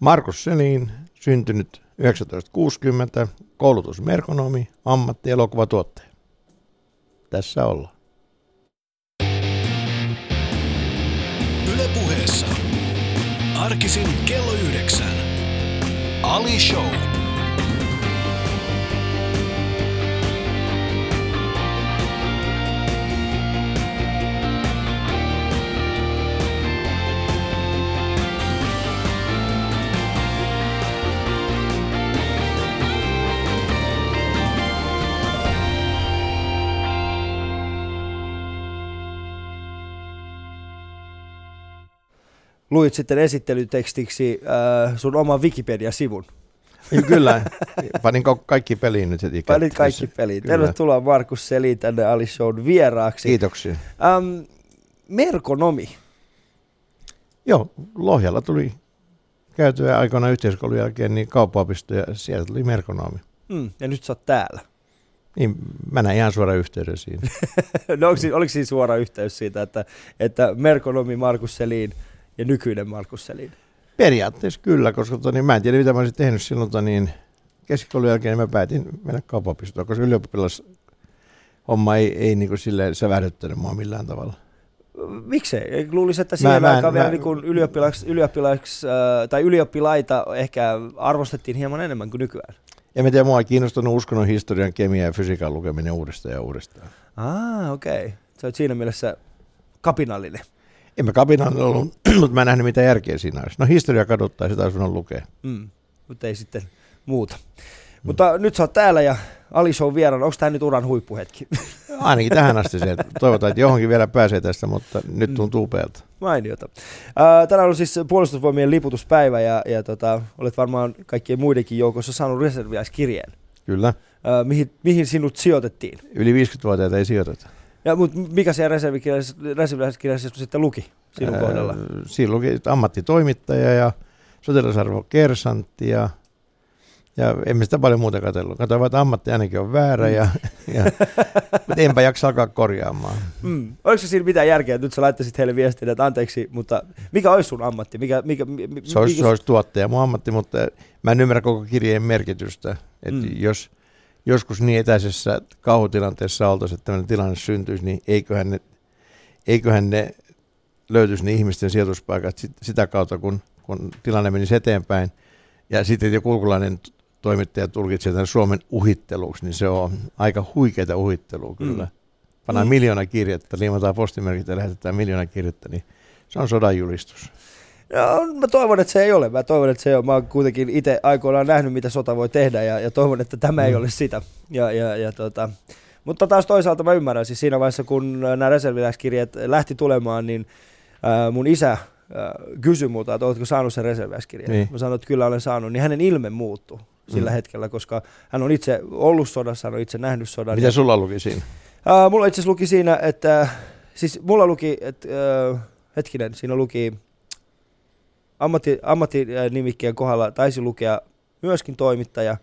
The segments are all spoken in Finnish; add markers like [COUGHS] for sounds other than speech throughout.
Markus Selin, syntynyt 1960, koulutus merkonomi. Tässä ollaan. Ylepuheessa arkisin kello yhdeksän. Ali Show. Luit sitten esittelytekstiksi äh, sun oman Wikipedia-sivun. Ja kyllä, [LAUGHS] panin ka- kaikki peliin nyt heti. Panit kaikki peliin. Kyllä. Tervetuloa Markus Selin tänne Ali Shown vieraaksi. Kiitoksia. Ähm, merkonomi. Joo, Lohjalla tuli käytyä aikoina yhteiskoulun jälkeen niin kauppaopisto ja sieltä tuli merkonomi. Mm, ja nyt sä oot täällä. Niin mä näin ihan suora yhteyden siinä. [LAUGHS] no onko, oliko siinä suora yhteys siitä, että, että merkonomi Markus Selin ja nykyinen Markus Selin? Periaatteessa kyllä, koska tota, niin mä en tiedä mitä mä olisin tehnyt silloin tota, niin keskikoulun jälkeen, niin mä päätin mennä kauppaopistoon, koska ylioppilas homma ei, ei niin kuin silleen sävähdyttänyt mua millään tavalla. Miksei? Luulisin, että siihen mä aikaan vielä mä- niin ylioppilaiksi, ylioppilaiksi, äh, tai ylioppilaita ehkä arvostettiin hieman enemmän kuin nykyään. En mä tiedä, mua ei kiinnostunut uskonnon historian, kemian ja fysiikan lukeminen uudestaan ja uudestaan. Ah, okei. Okay. Sä oot siinä mielessä kapinallinen. En mä kapinaan ollut, [CLEARS THROAT] mutta mä en nähnyt mitä järkeä siinä olisi. No historia kaduttaa, sitä olisi lukea. Mm. Mutta ei sitten muuta. Mutta nyt sä oot täällä ja Ali Show vieraana. Onko tämä nyt uran huippuhetki? [LAUGHS] Ainakin tähän asti se. Toivotaan, että johonkin vielä pääsee tästä, mutta nyt tuntuu upealta. Mainiota. Ää, tänään on siis puolustusvoimien liputuspäivä ja, ja tota, olet varmaan kaikkien muidenkin joukossa saanut reserviäiskirjeen. Kyllä. Mihin, mihin sinut sijoitettiin? Yli 50-vuotiaita ei sijoiteta. Ja, mut mikä siellä reserviläiskirjassa sitten luki sinun Ää, kohdalla? Siinä luki ammattitoimittaja ja sotilasarvo kersantti ja, ja emme sitä paljon muuta katsellut. Katsoin vaan, että ammatti ainakin on väärä, ja, ja, mutta enpä jaksa alkaa korjaamaan. Mm. Oliko se siinä mitään järkeä, että nyt sä laittaisit heille viestin, että anteeksi, mutta mikä olisi sun ammatti? Mikä, mikä, mi, Se olisi, mikä se olisi tuottaja mun ammatti, mutta mä en ymmärrä koko kirjeen merkitystä. Että Mm. mm. jos joskus niin etäisessä kauhutilanteessa oltaisiin, että tämmöinen tilanne syntyisi, niin eiköhän ne, eiköhän ne löytyisi ne ihmisten sijoituspaikat sit, sitä kautta, kun, kun tilanne menisi eteenpäin. Ja sitten joku ulkolainen t- toimittaja tulkitsee tämän Suomen uhitteluksi, niin se on aika huikeita uhittelua kyllä. Mm. Mm. Pannaan Mm. mm. miljoona kirjettä, liimataan postimerkit ja lähetetään miljoona kirjettä, niin se on sodan julistus. Ja mä toivon, että se ei ole. Mä toivon, että se ei ole. Mä oon kuitenkin itse aikoinaan nähnyt, mitä sota voi tehdä ja, ja toivon, että tämä ei Mm. ole sitä. Ja, ja, ja tota. Mutta taas toisaalta mä ymmärrän, siis siinä vaiheessa kun nämä reserviläiskirjat lähti tulemaan, niin ää, mun isä ää, kysyi multa, että oletko saanut sen reserviläiskirjan. Niin. Mä sanoin, että kyllä olen saanut, niin hänen ilme muuttui sillä Mm. hetkellä, koska hän on itse ollut sodassa, hän on itse nähnyt sodan. Mitä sulla luki siinä? Uh, mulla itse asiassa luki siinä, että siis mulla luki, että uh, hetkinen, siinä luki ammatti, ammattinimikkeen kohdalla taisi lukea myöskin toimittaja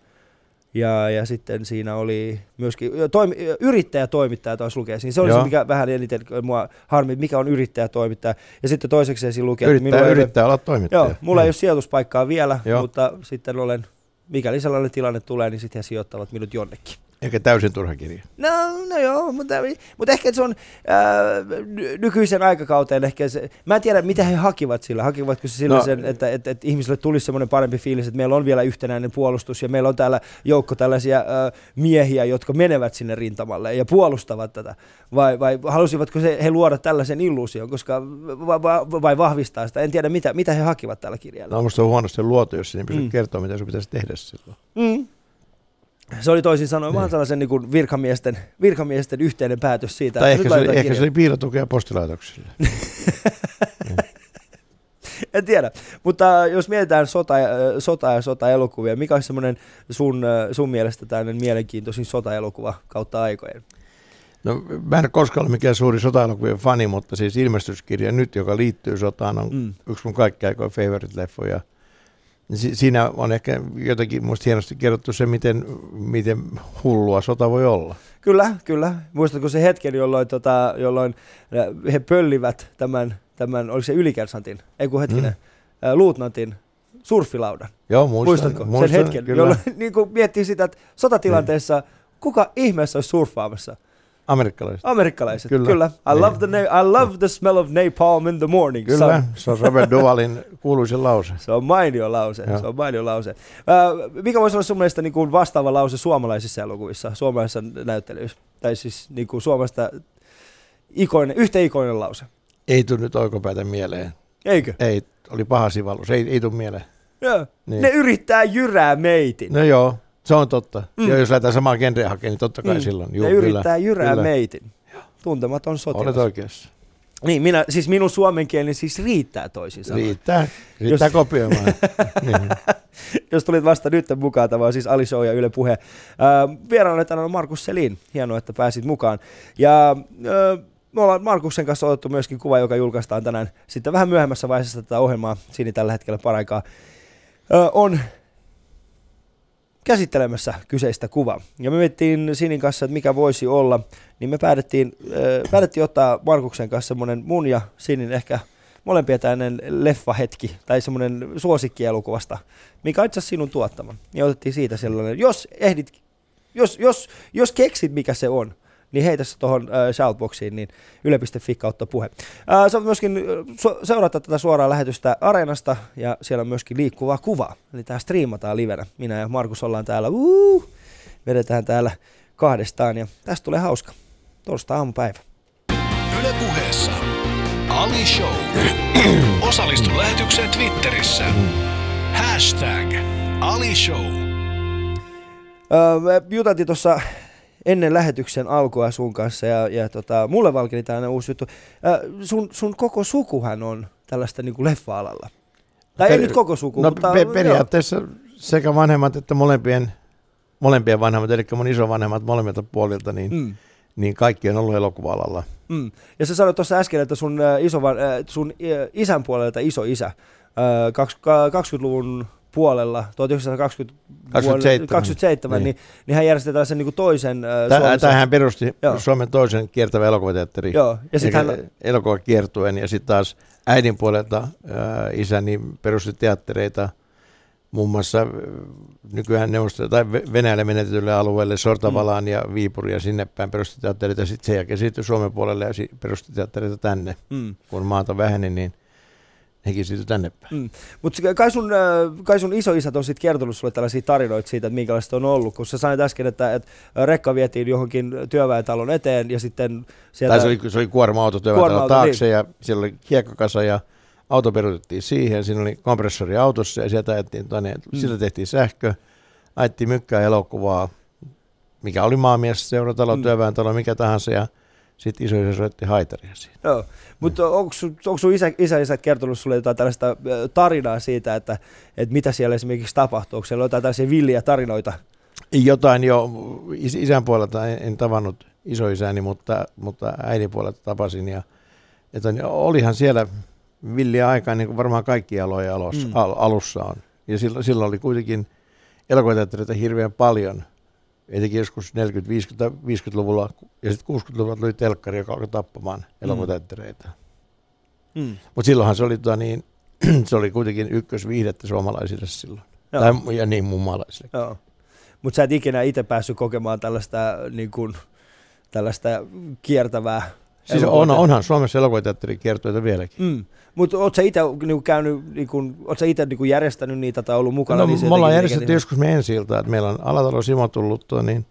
ja, ja sitten siinä oli myöskin toimi, yrittäjä toimittaja taisi lukea. Siinä se oli se, Joo. mikä vähän eniten mua harmi, mikä on yrittäjä toimittaja. Ja sitten toiseksi siinä lukee, että Yrittää, minulla ei ole- olla toimittaja. Joo, mulla ei ole sijoituspaikkaa vielä, Joo. mutta sitten olen, mikäli sellainen tilanne tulee, niin sitten he sijoittavat minut jonnekin. Eikä täysin turha kirja. No, no joo, mutta, mutta ehkä se on ää, ny- nykyisen aikakauteen ehkä se, mä en tiedä mitä he hakivat sillä, hakivatko se sillä no, sen, että, että, että ihmisille tulisi semmoinen parempi fiilis, että meillä on vielä yhtenäinen puolustus ja meillä on täällä joukko tällaisia ää, miehiä, jotka menevät sinne rintamalle ja puolustavat tätä, vai, vai halusivatko se, he luoda tällaisen illuusion, koska, vai, vai, vai vahvistaa sitä, en tiedä mitä, mitä he hakivat tällä kirjalla. No musta on huonosti luotu, jos pystyy Mm. mm. kertoa, mitä sun pitäisi tehdä silloin. Mm. Se oli toisin sanoen Niin. vaan tällaisen niin kuin virkamiesten, virkamiesten yhteinen päätös siitä. Tai että ehkä se, oli, ehkä se oli piilotukea postilaitoksille. [LAUGHS] En tiedä, mutta jos mietitään sota, sota ja sota-elokuvia, mikä olisi semmoinen sun, sun mielestä tämmöinen mielenkiintoisin sota-elokuva kautta aikojen? No, mä en ole koskaan ollut mikään suuri sota-elokuvien fani, mutta siis ilmestyskirja nyt, joka liittyy sotaan, on Mm. mm. yksi mun kaikki aikojen favorite-leffoja. Si- siinä on ehkä jotenkin musta hienosti kerrottu se, miten, miten hullua sota voi olla. Kyllä, kyllä. Muistatko se hetken, jolloin, tota, jolloin he pöllivät tämän, tämän oliko se ylikersantin, ei kun hetkinen, mm. luutnantin surfilaudan. Joo, muistan. Muistatko muistan, sen hetken, kyllä. jolloin niin miettii sitä, että sotatilanteessa kuka ihmeessä olisi surffaamassa? Amerikkalaiset. Amerikkalaiset, kyllä. Kyllä. I, Niin. love the na- I love the smell of napalm in the morning. Kyllä, sun. se on Robert Duvalin kuuluisin lause. Se on mainio lause, se on mainio lause. Äh, mikä voisi olla sun mielestä niin kuin vastaava lause suomalaisissa elokuvissa, suomalaisissa näyttelyissä? Tai siis niin kuin suomalaista ikoinen, yhtä ikoinen lause. Ei tule nyt oikopäätä mieleen. Eikö? Ei, oli paha sivallus. Ei, ei tule mieleen. Joo. Niin. Ne yrittää jyrää meitin. No joo, se on totta. Mm. Ja jos lähdetään samaa genreä hakemaan, niin totta kai Mm. silloin. Juu, yrittää jyrää kyllä. meitin. Tuntematon sotilas. Olet oikeassa. Niin, minä, siis minun suomen kieleni siis riittää toisin sanoen. Riittää. Riittää Jos- kopioimaan. [LAUGHS] niin. Jos tulit vasta nyt mukaan, tämä on siis Ali Show ja Yle Puhe. Äh, vieraana tänään on Markus Selin. Hienoa, että pääsit mukaan. Ja äh, me ollaan Markuksen kanssa otettu myöskin kuva, joka julkaistaan tänään sitten vähän myöhemmässä vaiheessa tätä ohjelmaa. Siinä tällä hetkellä paraikaa äh, on käsittelemässä kyseistä kuvaa. Ja me miettiin Sinin kanssa, että mikä voisi olla, niin me päätettiin, äh, päätettiin ottaa Markuksen kanssa semmoinen mun ja Sinin ehkä molempia tämmöinen leffahetki tai semmoinen suosikkielokuvasta, mikä on itse asiassa sinun tuottama. Ja otettiin siitä sellainen, jos ehdit, jos, jos, jos keksit mikä se on, niin heitä se tuohon äh, shoutboxiin, niin yle.fi kautta puhe. Äh, sä voit myöskin äh, su- seurata tätä suoraa lähetystä Areenasta, ja siellä on myöskin liikkuvaa kuvaa. Eli tää striimataan livenä. Minä ja Markus ollaan täällä, uh, vedetään täällä kahdestaan, ja tästä tulee hauska. Torstai aamupäivä. Yle puheessa Ali Show. Osallistu lähetykseen Twitterissä. Hashtag Ali Show. Öö, juteltiin tuossa ennen lähetyksen alkua sun kanssa ja, ja tota, mulle valkeni tällainen uusi juttu. Öö, sun, sun koko sukuhan on tällaista niinku leffa-alalla. Tai ei Per- nyt koko suku, No mutta... pe- periaatteessa sekä vanhemmat että molempien, molempien vanhemmat, eli mun isovanhemmat molemmilta puolilta, niin, joo. mm. Niin kaikki on ollut elokuva-alalla. mm. Ja sä sanoit tuossa äsken, että sun, äh, isovan, äh, sun äh, isän puolelta iso isä, äh, kaks- ka- 20-luvun puolella, 1920 27. 27, niin. Niin. Niin, hän järjesti tällaisen niin toisen äh, Tä- Suomessa- Tähän perusti Joo. Suomen toisen kiertävän elokuvateatterin. Joo, ja sitten hän, Elokuva kiertuen ja sitten taas äidin puolelta ää, isäni perusti teattereita muun muassa äh, nykyään neuvosto- tai Ve- Venäjälle menetetylle alueelle, Sortavalaan mm. ja Viipuri ja sinne päin perusti teattereita. ja Sitten sen jälkeen siirtyi Suomen puolelle ja perusti teattereita tänne. mm. Kun maata väheni, niin hekin siirtyi tänne päin. Mm. Mutta kai sun, äh, kai sun isoisät on sit kertonut sulle tällaisia tarinoita siitä, että minkälaista on ollut, kun sä sanoit äsken, että, että rekka vietiin johonkin työväentalon eteen ja sitten sieltä... Tai se oli, se oli kuorma-auto Kuorma-auto, työväentalo taakse ja siellä oli hiekkakasa ja auto peruutettiin siihen. Siinä oli kompressori autossa ja sieltä ajettiin tonne, Mm. sillä tehtiin sähkö, ajettiin mykkää elokuvaa, mikä oli maamies, seuratalo, mm. työväentalo, mikä tahansa ja sitten isoisä soitti haitaria siinä. Joo, mutta onko sun, onko sun isä, isä, isät kertonut sulle jotain tällaista tarinaa siitä, että, että mitä siellä esimerkiksi tapahtuu? Onko siellä jotain tällaisia villiä tarinoita? Jotain jo is- isän puolelta en, en tavannut isoisäni, mutta, mutta äidin puolelta tapasin ja että on- olihan siellä villiä aikaa, niin kuin varmaan kaikki aloja alussa, Mm. mm. al, alussa on. Ja silloin, silloin oli kuitenkin elokuvateattereita hirveän paljon, etenkin joskus 40-50, 50-luvulla ja sitten 60-luvulla tuli telkkari, joka alkoi tappamaan elokuvateattereita. Mm. Mutta silloinhan se oli, tota, niin, [CLEARS THROAT] se oli kuitenkin ykkösviihdettä suomalaisille silloin. Joo. Tai, ja niin mummalaisille. Mutta sä et ikinä itse päässyt kokemaan tällaista, niin kuin, tällaista kiertävää Siis on, onhan Suomessa elokuvateatteri kiertoita vieläkin. Mm. Mutta sä itse niinku käynyt, niinku, oot sä ite niinku järjestänyt niitä tai ollut mukana? No, niissä me ollaan järjestetty joskus me ensi iltaa, että meillä on Alatalo Simo tullut tuon niin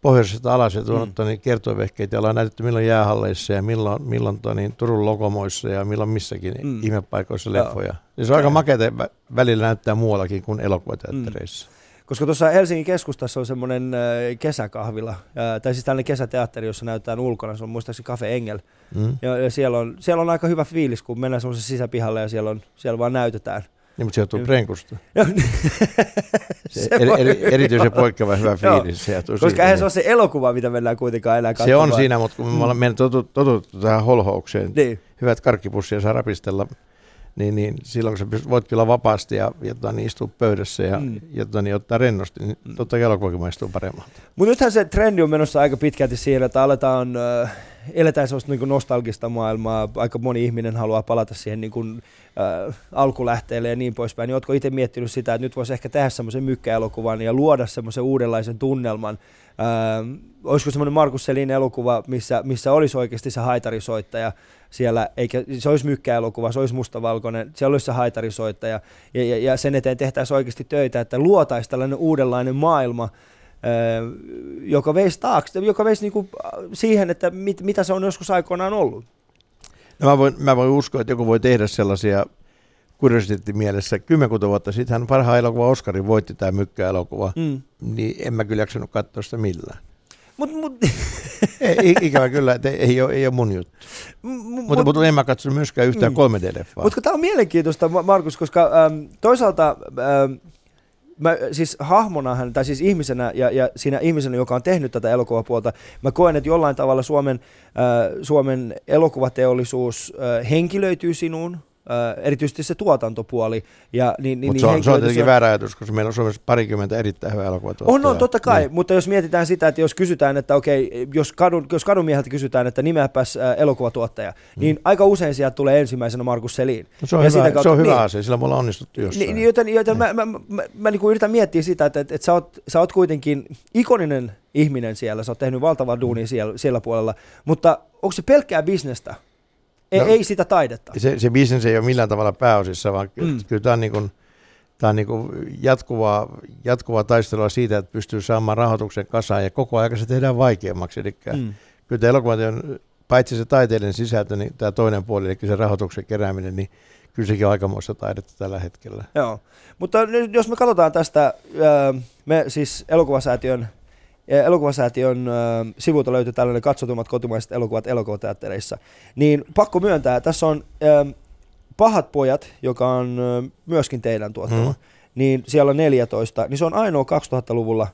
pohjoisesta alas ja Mm. tuonut mm. niin kiertovehkeitä ja ollaan näytetty milloin jäähalleissa ja milloin, milloin tuon, niin Turun Lokomoissa ja milloin missäkin Mm. mm. ihmepaikoissa leffoja. Ja se on aika makeata vä- välillä näyttää muuallakin kuin elokuvateattereissa. Koska tuossa Helsingin keskustassa on semmoinen äh, kesäkahvila, äh, tai siis tällainen kesäteatteri, jossa näytetään ulkona, se on muistaakseni Cafe Engel. Mm. Ja, ja siellä, on, siellä on aika hyvä fiilis, kun mennään semmoisen sisäpihalle ja siellä, on, siellä vaan näytetään. Niin, mutta se joutuu Kyllä. prenkusta. [LAUGHS] Se Se eri, eri, [LAUGHS] erityisen poikkeava hyvä fiilis. Se, Koska eihän niin. se ole se elokuva, mitä mennään kuitenkaan enää se katsomaan. on siinä, mutta kun me ollaan totuttu, totuttu tähän holhoukseen, Niin. hyvät karkkipussia saa rapistella, niin, niin silloin kun sä pystyt, voit kyllä vapaasti ja, ja tota, niin istua pöydässä ja, Mm. ja tota, niin ottaa rennosti, niin Mm. totta kai elokuvakin maistuu paremmalta. Mutta nythän se trendi on menossa aika pitkälti siihen, että aletaan äh, eletään sellaista niin nostalgista maailmaa, aika moni ihminen haluaa palata siihen niin kuin, äh, alkulähteelle ja niin poispäin, niin oletko itse miettinyt sitä, että nyt voisi ehkä tehdä semmoisen mykkäelokuvan ja luoda semmoisen uudenlaisen tunnelman, äh, olisiko semmoinen Markus Selin elokuva, missä, missä olisi oikeasti se haitarisoittaja siellä, eikä se olisi mykkäelokuva, se olisi mustavalkoinen, siellä olisi se haitarisoittaja, ja, ja, ja sen eteen tehtäisiin oikeasti töitä, että luotaisiin tällainen uudenlainen maailma, joka veisi taakse, joka veisi niinku siihen, että mit, mitä se on joskus aikoinaan ollut. No mä, voin, mä voin uskoa, että joku voi tehdä sellaisia kuriositeettimielessä. Kymmenkunta vuotta sitten hän parhaan elokuva Oskarin voitti tämä mykkäelokuva, mm. niin en mä kyllä jaksanut katsoa sitä millään. Mut, mut. ei, ikävä kyllä, että ei ole, ei ole mun juttu. M- mutta, mutta en mä katsonut myöskään yhtään mm. 3D-leffaa. Mutta tämä on mielenkiintoista, Markus, koska ähm, toisaalta ähm, mä, siis hahmonahan, tai siis ihmisenä ja, ja siinä ihmisenä, joka on tehnyt tätä elokuvapuolta, mä koen, että jollain tavalla Suomen, äh, Suomen elokuvateollisuus äh, henkilöityy sinuun, erityisesti se tuotantopuoli. Ja, niin, niin, mutta niin se, on, se on tietenkin väärä ajatus, koska meillä on Suomessa parikymmentä erittäin hyvää elokuvaa. On, on, totta kai, niin. mutta jos mietitään sitä, että jos kysytään, että okei, jos, kadun, jos kadunmieheltä kysytään, että nimeäpäs äh, elokuvatuottaja, mm. niin aika usein sieltä tulee ensimmäisenä Markus Selin. No se on ja hyvä, kautta, se on hyvä niin, asia, sillä me ollaan onnistuttu jossain. Niin, joten joten mm. mä, mä, mä, mä, mä niin kuin yritän miettiä sitä, että, että, että sä, oot, sä oot kuitenkin ikoninen ihminen siellä, sä oot tehnyt valtavaa duunia siellä, siellä puolella, mutta onko se pelkkää bisnestä? Ei, no, ei sitä taidetta. Se, se bisnes ei ole millään tavalla pääosissa, vaan mm. kyllä tämä on, niin kuin, tämä on niin kuin jatkuvaa, jatkuvaa taistelua siitä, että pystyy saamaan rahoituksen kasaan ja koko ajan se tehdään vaikeammaksi. Eli mm. kyllä tämä elokuva on paitsi se taiteellinen sisältö, niin tämä toinen puoli, eli se rahoituksen kerääminen, niin kyllä sekin on aikamoista taidetta tällä hetkellä. Joo, mutta nyt, jos me katsotaan tästä, me siis elokuvasäätiön elokuvasäätiön äh, sivulta löytyy tällainen katsotummat kotimaiset elokuvat elokuvateattereissa. Niin pakko myöntää, tässä on äh, Pahat pojat, joka on äh, myöskin teidän tuottama, mm. niin siellä on 14, niin se on ainoa 2000-luvulla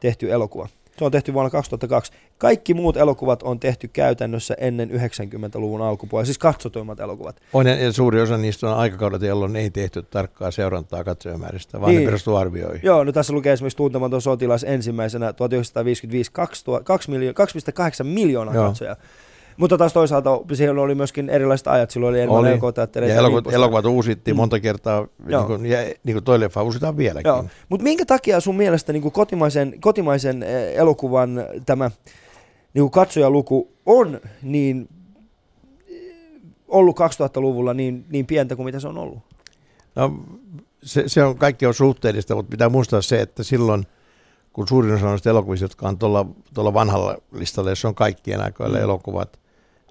tehty elokuva. Se on tehty vuonna 2002. Kaikki muut elokuvat on tehty käytännössä ennen 90-luvun alkupuolella, siis katsotuimmat elokuvat. On, ja suuri osa niistä on aikakaudet, jolloin ei tehty tarkkaa seurantaa katsojamääristä, vaan niin. ne perustuu arvioihin. Joo, no tässä lukee esimerkiksi Tuntematon sotilas ensimmäisenä 1955 2, miljo- 2,8 miljoonaa Joo. katsojaa. Mutta taas toisaalta siellä oli myöskin erilaiset ajat, silloin oli enemmän elokuvateattereita. Ja elokuvat, niin elokuvat uusittiin mm. monta kertaa, niin kuin, ja niin kuin toi leffa uusitaan vieläkin. Mutta minkä takia sun mielestä niin kuin kotimaisen, kotimaisen eh, elokuvan tämä niin kuin katsojaluku on niin eh, ollut 2000-luvulla niin, niin pientä kuin mitä se on ollut? No, se, se on, kaikki on suhteellista, mutta pitää muistaa se, että silloin – kun suurin osa noista elokuvista, jotka on tuolla, tuolla vanhalla listalla, jossa on kaikkien aikoilla mm. elokuvat,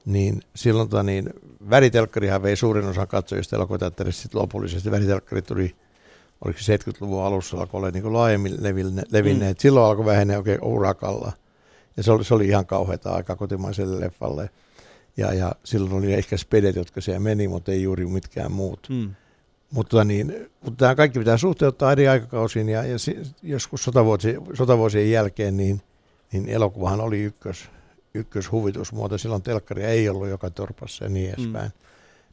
niin silloin tota, niin, väritelkkarihan vei suurin osa katsojista elokuvateatterissa sitten lopullisesti. Väritelkkari tuli, oliko se 70-luvun alussa, alkoi olla niin laajemmin levinneet. Mm. Silloin alkoi vähenee oikein urakalla. Ja se oli, se oli ihan kauheata aika kotimaiselle leffalle. Ja, ja silloin oli ehkä spedet, jotka siellä meni, mutta ei juuri mitkään muut. Mm. Mutta, niin, mutta tämä kaikki pitää suhteuttaa eri aikakausiin ja, ja joskus sotavuosien, sotavuosien jälkeen niin, niin elokuvahan oli ykkös, ykköshuvitusmuoto. Silloin telkkaria ei ollut joka torpassa ja niin edespäin. Mm.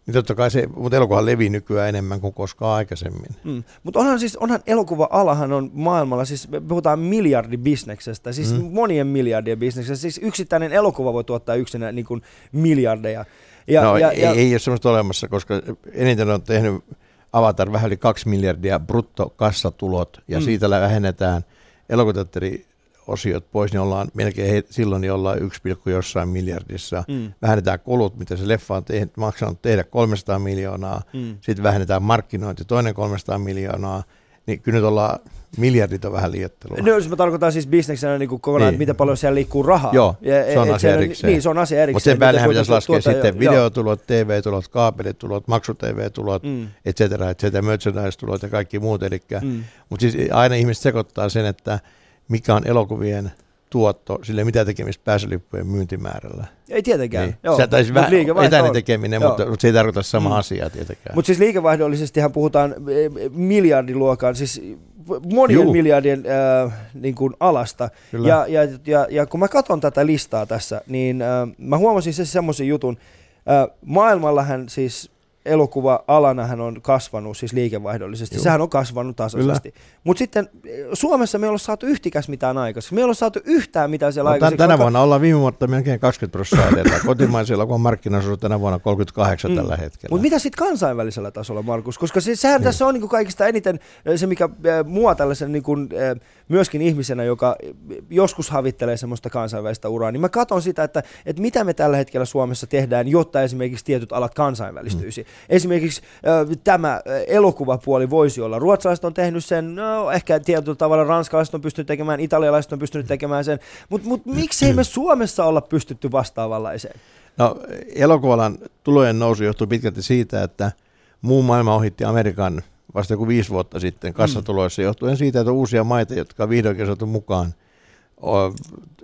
Niin totta kai se, mutta elokuva levii nykyään enemmän kuin koskaan aikaisemmin. Mm. Mutta onhan siis, onhan elokuva-alahan on maailmalla, siis me puhutaan miljardibisneksestä, siis mm. monien miljardien bisneksestä. Siis yksittäinen elokuva voi tuottaa yksinä niin kuin miljardeja. Ja, no ja, ei, ja, ei ole semmoista olemassa, koska eniten on tehnyt Avatar vähän yli 2 miljardia bruttokassatulot ja mm. siitä vähennetään elokuvateatteri osiot pois, niin ollaan melkein he, silloin niin ollaan 1, jossain miljardissa. Mm. Vähennetään kulut, mitä se leffa on tehnyt, maksanut tehdä 300 miljoonaa. Mm. Sitten vähennetään markkinointi toinen 300 miljoonaa niin kyllä nyt ollaan miljardit on vähän liiottelua. No jos mä tarkoitan siis bisneksenä niin kokonaan, niin. että miten paljon siellä liikkuu rahaa. Joo, ja, se on asia erikseen. Niin, se on asia erikseen. Mutta sen päällehän pitäisi laskea tuota, sitten jo, videotulot, TV-tulot, kaapelitulot, maksu-TV-tulot, mm. et cetera, et cetera, merchandise-tulot ja kaikki muut. Mm. Mutta siis aina ihmiset sekoittaa sen, että mikä on elokuvien tuotto, sille ei mitään tekemistä pääsylippujen myyntimäärällä. Ei tietenkään. Niin. Joo. Se taisi vähän etäinen tekeminen, mutta, mutta se ei tarkoita sama mm. asia tietenkään. Mutta siis liikevahdollisestihan puhutaan eh, miljardiluokan, siis monien Juu. miljardien äh, niin kuin alasta. Ja, ja, ja, ja kun mä katson tätä listaa tässä, niin äh, mä huomasin se semmoisen jutun, äh, maailmallahan siis elokuva-alana hän on kasvanut siis liikevaihdollisesti. Joo. Sehän on kasvanut tasaisesti. Mutta sitten eh, Suomessa me ei olla saatu yhtikäs mitään aikaiseksi. Me ei olla saatu yhtään mitään siellä No, aikaiseksi. tänä vaikka- vuonna ollaan viime vuotta melkein 20 prosenttia edellä. Kotimaisella kun on markkinaosuus tänä vuonna 38 Mm. tällä hetkellä. Mutta mitä sitten kansainvälisellä tasolla, Markus? Koska se, sehän niin. tässä on niinku kaikista eniten eh, se, mikä eh, mua tällaisen niinku, myöskin ihmisenä, joka joskus havittelee semmoista kansainvälistä uraa, niin mä katson sitä, että, että mitä me tällä hetkellä Suomessa tehdään, jotta esimerkiksi tietyt alat kansainvälistyisi. Mm. Esimerkiksi eh, tämä elokuvapuoli voisi olla. Ruotsalaiset on tehnyt sen, no ehkä tietyllä tavalla ranskalaiset on pystynyt tekemään, italialaiset on pystynyt tekemään sen, mutta mut, miksei me Suomessa olla pystytty vastaavanlaiseen? No, elokuvalan tulojen nousu johtuu pitkälti siitä, että muu maailma ohitti Amerikan vasta kuin viisi vuotta sitten kassatuloissa johtuen siitä, että on uusia maita, jotka on vihdoinkin saatu mukaan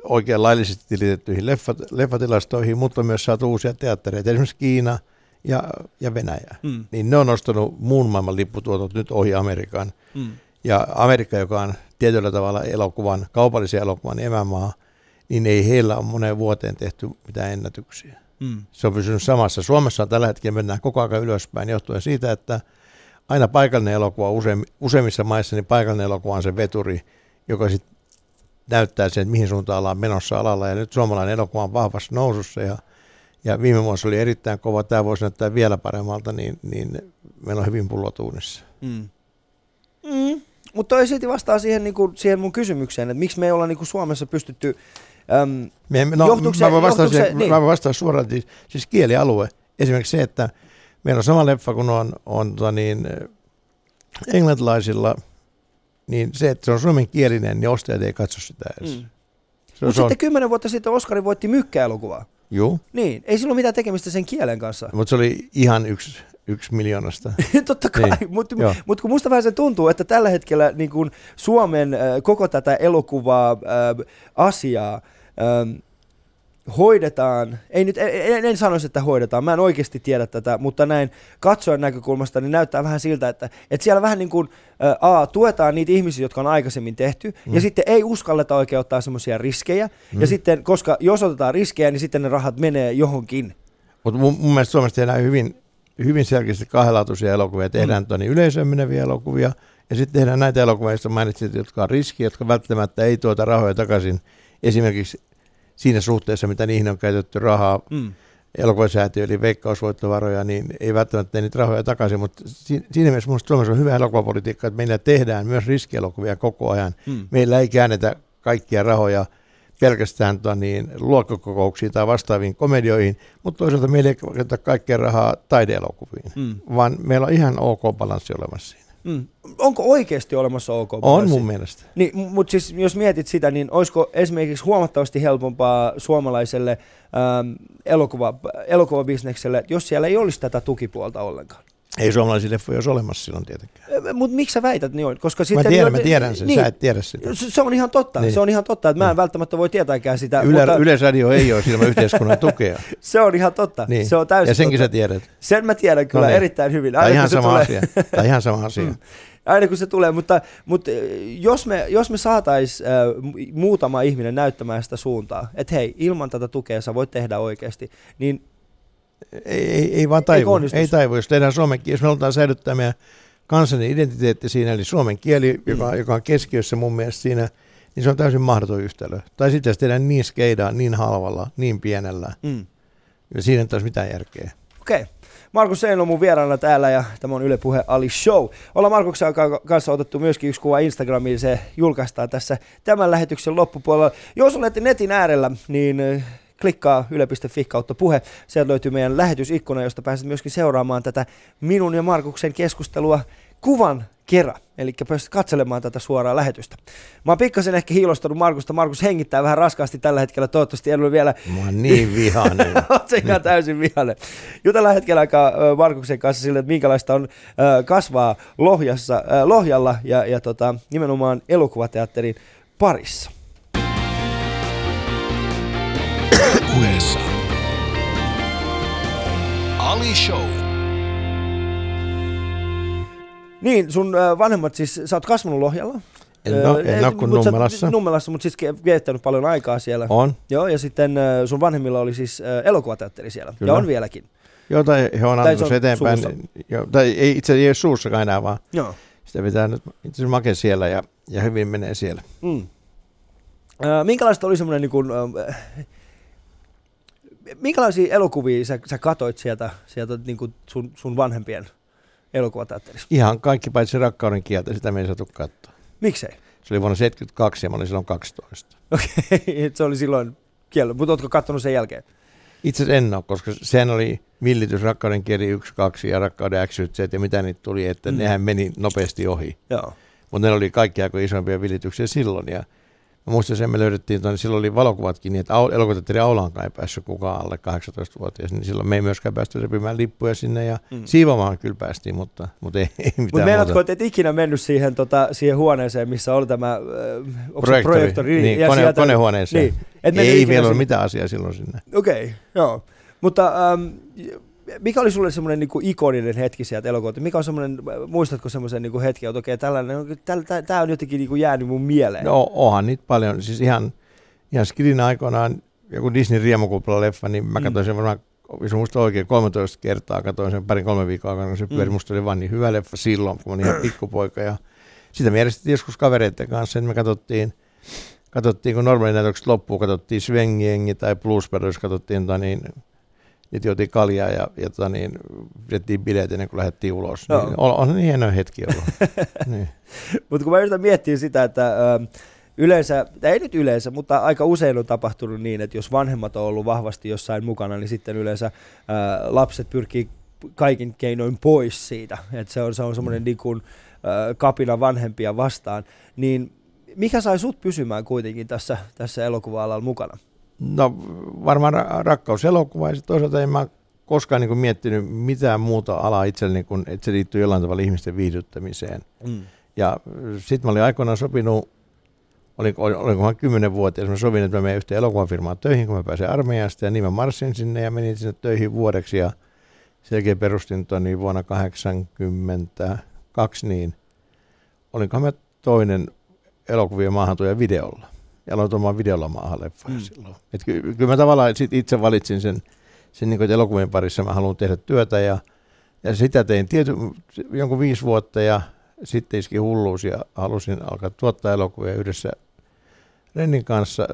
oikein laillisesti tilitettyihin leffat, leffatilastoihin, mutta myös saatu uusia teattereita, esimerkiksi Kiina ja, ja Venäjä. Mm. Niin ne on nostanut muun maailman lipputuotot nyt ohi Amerikan. Mm. Ja Amerikka, joka on tietyllä tavalla elokuvan, kaupallisen elokuvan emämaa, niin ei heillä ole moneen vuoteen tehty mitään ennätyksiä. Mm. Se on pysynyt samassa. Suomessa tällä hetkellä mennään koko ajan ylöspäin johtuen siitä, että aina paikallinen elokuva, useim, useimmissa maissa niin paikallinen elokuva on se veturi, joka sitten näyttää sen, että mihin suuntaan ollaan menossa alalla. Ja nyt suomalainen elokuva on vahvassa nousussa ja, ja viime vuosi oli erittäin kova. Tämä voisi näyttää vielä paremmalta, niin, niin meillä on hyvin pullot uunissa. Mm. Mm. Mutta toi silti vastaa siihen, niinku, siihen mun kysymykseen, että miksi me ei olla niinku Suomessa pystytty... Äm, Me, no, mä voin vastata, johtuuko se- siihen- niin. mä voin vastata suoraan, siis, siis kielialue. Esimerkiksi se, että meillä on sama leffa kuin on, on tota niin, englantilaisilla, niin se, että se on suomenkielinen, niin ostajat ei katso sitä edes. mm. Se, Mutta se on, sitten kymmenen vuotta sitten Oskari voitti mykkäelokuvaa. juu, Niin, ei sillä ole mitään tekemistä sen kielen kanssa. mutta se oli ihan yksi, yksi miljoonasta. [LAUGHS] Totta kai, Niin, mutta joo. mut kun musta vähän se tuntuu, että tällä hetkellä niin kun Suomen äh, koko tätä elokuvaa äh, asiaa ähm, hoidetaan, ei nyt, en, en sanoisi, että hoidetaan, mä en oikeasti tiedä tätä, mutta näin katsojan näkökulmasta niin näyttää vähän siltä, että, että siellä vähän niin kuin äh, A, tuetaan niitä ihmisiä, jotka on aikaisemmin tehty, mm. ja sitten ei uskalleta oikein ottaa semmoisia riskejä, mm. ja sitten, koska jos otetaan riskejä, niin sitten ne rahat menee johonkin. Mutta mun, mun mielestä Suomessa tehdään hyvin, hyvin selkeästi kahdenlaatuisia elokuvia. Tehdään mm. yleisöön meneviä elokuvia ja sitten tehdään näitä elokuvia, joista mainitsit, jotka on riski, jotka välttämättä ei tuota rahoja takaisin. Esimerkiksi siinä suhteessa, mitä niihin on käytetty rahaa, Mm. elokuvasäätiö eli veikkausvoittovaroja, niin ei välttämättä tee niitä rahoja takaisin, mutta si- siinä mielessä minusta Suomessa on hyvä elokuvapolitiikka, että meillä tehdään myös riskielokuvia koko ajan. Mm. Meillä ei käännetä kaikkia rahoja pelkästään tota, niin, luokkakokouksiin tai vastaaviin komedioihin, mutta toisaalta meillä ei käytetä kaikkea rahaa taideelokuviin, Mm. vaan meillä on ihan ok balanssi olemassa siinä. Mm. Onko oikeasti olemassa OK On mun mielestä. Niin, mutta siis jos mietit sitä, niin olisiko esimerkiksi huomattavasti helpompaa suomalaiselle ähm, elokuva, elokuvabisnekselle, jos siellä ei olisi tätä tukipuolta ollenkaan? Ei suomalaisia leffoja olisi olemassa silloin tietenkään. Mutta miksi sä väität niin on? Koska Mä sitten tiedän, niin, mä tiedän sen, niin, sä et tiedä sitä. se, se on ihan totta, Niin. se on ihan totta, että mä en Niin. välttämättä voi tietääkään sitä, Yle, mutta Yleisradio ei ole ilman yhteiskunnan tukea. [LAUGHS] se on ihan totta, Niin. se on täysin ja senkin totta. sä tiedät. Sen mä tiedän kyllä No niin. erittäin hyvin. Aina ihan sama tulee- asia. Tai ihan sama asia. [LAUGHS] Mm. Aina kun se tulee, mutta, mutta jos me, jos me saatais äh, muutama ihminen näyttämään sitä suuntaa, että hei, ilman tätä tukea sä voit tehdä oikeasti, niin Ei, ei, ei vaan taivu. onnistu? Ei taivu. Jos tehdään suomen kieli, jos me halutaan säilyttää meidän kansallinen identiteetti siinä, eli suomen kieli, joka, joka on keskiössä mun mielestä siinä, niin se on täysin mahdoton yhtälö. Tai sitten jos tehdään niin skeidaa, niin halvalla, niin pienellä, mm. ja siinä ei taas mitään järkeä. okei. Okay. Markus Sein on mun vieraana täällä ja tämä on Yle Puhe Ali Show. Ollaan Markuksen ka- kanssa otettu myöskin yksi kuva Instagramiin, se julkaistaan tässä tämän lähetyksen loppupuolella. Jos olette netin äärellä, niin klikkaa yle.fi kautta puhe. Sieltä löytyy meidän lähetysikkuna, josta pääset myöskin seuraamaan tätä minun ja Markuksen keskustelua kuvan kerran. Eli pääset katselemaan tätä suoraa lähetystä. Mä oon pikkasen ehkä hiilostanut Markusta. Markus hengittää vähän raskaasti tällä hetkellä. Toivottavasti en ole vielä Mä oon niin vihainen. [LAUGHS] Oot se ihan täysin vihainen. Jutellaan hetken aikaa ö, Markuksen kanssa sille, että minkälaista on kasvaa Lohjassa, Lohjalla ja, ja tota, nimenomaan elokuvateatterin parissa. Puheessa Ali Show. Niin, sun ö, vanhemmat siis, sä oot kasvanut Lohjalla? En, ole, en et- ole kuin Nummelassa. Nummelassa, mutta siis viettänyt paljon aikaa siellä. On. Joo, ja sitten ö, sun vanhemmilla oli siis elokuvateatteri siellä. Kyllä. Ja on vieläkin. Joo, tai he on se antanut se eteenpäin. Joo, tai ei itse ei ole suussakaan enää, vaan Joo. sitä pitää nyt itse asiassa make siellä ja, ja hyvin menee siellä. Mm. Äh, minkälaista oli semmoinen, niin kuin, äh, minkälaisia elokuvia sä, sä katoit sieltä, sieltä niin kuin sun, sun vanhempien elokuvateatterissa? Ihan kaikki paitsi rakkauden kieltä, sitä me ei saatu katsoa. Miksei? Se oli vuonna 72 ja mä olin silloin 12. Okei, [LAUGHS] et se oli silloin kiello, mutta ootko kattonut sen jälkeen? Itse asiassa en ole, koska sehän oli villitys rakkauden kieli 1, 2 ja rakkauden X, Z ja mitä niitä tuli, että Mm. nehän meni nopeasti ohi. Joo. Mutta ne oli kaikki aika isompia vilityksiä silloin. Ja mä muistan sen, me löydettiin, tuonne, silloin oli valokuvatkin niin, että au- elokuvateatteri Aulankaan ei päässyt kukaan alle 18-vuotias, niin silloin me ei myöskään päästy repimään lippuja sinne ja Mm. siivomaan kyllä päästiin, mutta, mutta ei, ei mitään Mutta meinaatko, että et ikinä mennyt siihen, tota, siihen huoneeseen, missä oli tämä äh, Projektori, projektori? niin, ja kone, sieltä- konehuoneeseen. Niin. Et ei vielä ole mitään asiaa silloin sinne. Okei, okay, joo. Mutta ähm, mikä oli sulle semmoinen niinku ikoninen hetki sieltä elokuvalta? Mikä on semmoinen, muistatko semmoisen niinku hetki, että okei, tällainen, tämä on jotenkin niinku jäänyt mun mieleen? No onhan niitä paljon, siis ihan, ihan Skidin aikoinaan joku Disney riemukupla-leffa, niin mä Mm. katsoin sen varmaan, jos muista oikein, 13 kertaa katsoin sen parin kolme viikkoa aikana, kun se Mm. pyöri. Musta oli vaan niin hyvä leffa silloin, kun mä olin ihan [CLEARS THROAT] pikkupoika. Ja sitä me järjestettiin joskus kavereiden kanssa, että me katsottiin, katsottiin kun normaali näytökset loppuu, katsottiin Svengiengi tai Blues Brothers, katsottiin tota niin, niitä juotiin kaljaa ja, ja tota niin, pidettiin bileet ennen kuin lähdettiin ulos. Joo. Niin, on, on niin hieno hetki ollut. [LAUGHS] niin. Mutta kun mä yritän miettiä sitä, että ähm, yleensä, tai ei nyt yleensä, mutta aika usein on tapahtunut niin, että jos vanhemmat on ollut vahvasti jossain mukana, niin sitten yleensä äh, lapset pyrkii kaikin keinoin pois siitä. Että se on, se on semmoinen niin kuin, äh, kapina vanhempia vastaan. Niin mikä sai sut pysymään kuitenkin tässä, tässä elokuva-alalla mukana? No varmaan ra- rakkauselokuva ja toisaalta en mä koskaan niin miettinyt mitään muuta alaa itselleni kuin, että se liittyy jollain tavalla ihmisten viihdyttämiseen. Mm. Ja sitten mä olin aikoinaan sopinut, olin, olin, olinkohan kymmenen vuotta, mä sovin, että mä menen yhteen elokuvafirmaan töihin, kun mä pääsen armeijasta, ja niin mä marssin sinne ja menin sinne töihin vuodeksi, ja sen jälkeen perustin tuon niin vuonna 82, niin olinkohan mä toinen elokuvien maahantuja videolla. Ja aloin tuomaan videolla maahan leffoja Mm. silloin. Et ky- kyllä mä tavallaan sit itse valitsin sen, sen niin että elokuvien parissa mä haluan tehdä työtä, ja, ja sitä tein tiety, jonkun viisi vuotta, ja sitten iski hulluus ja halusin alkaa tuottaa elokuvia yhdessä Rennin kanssa.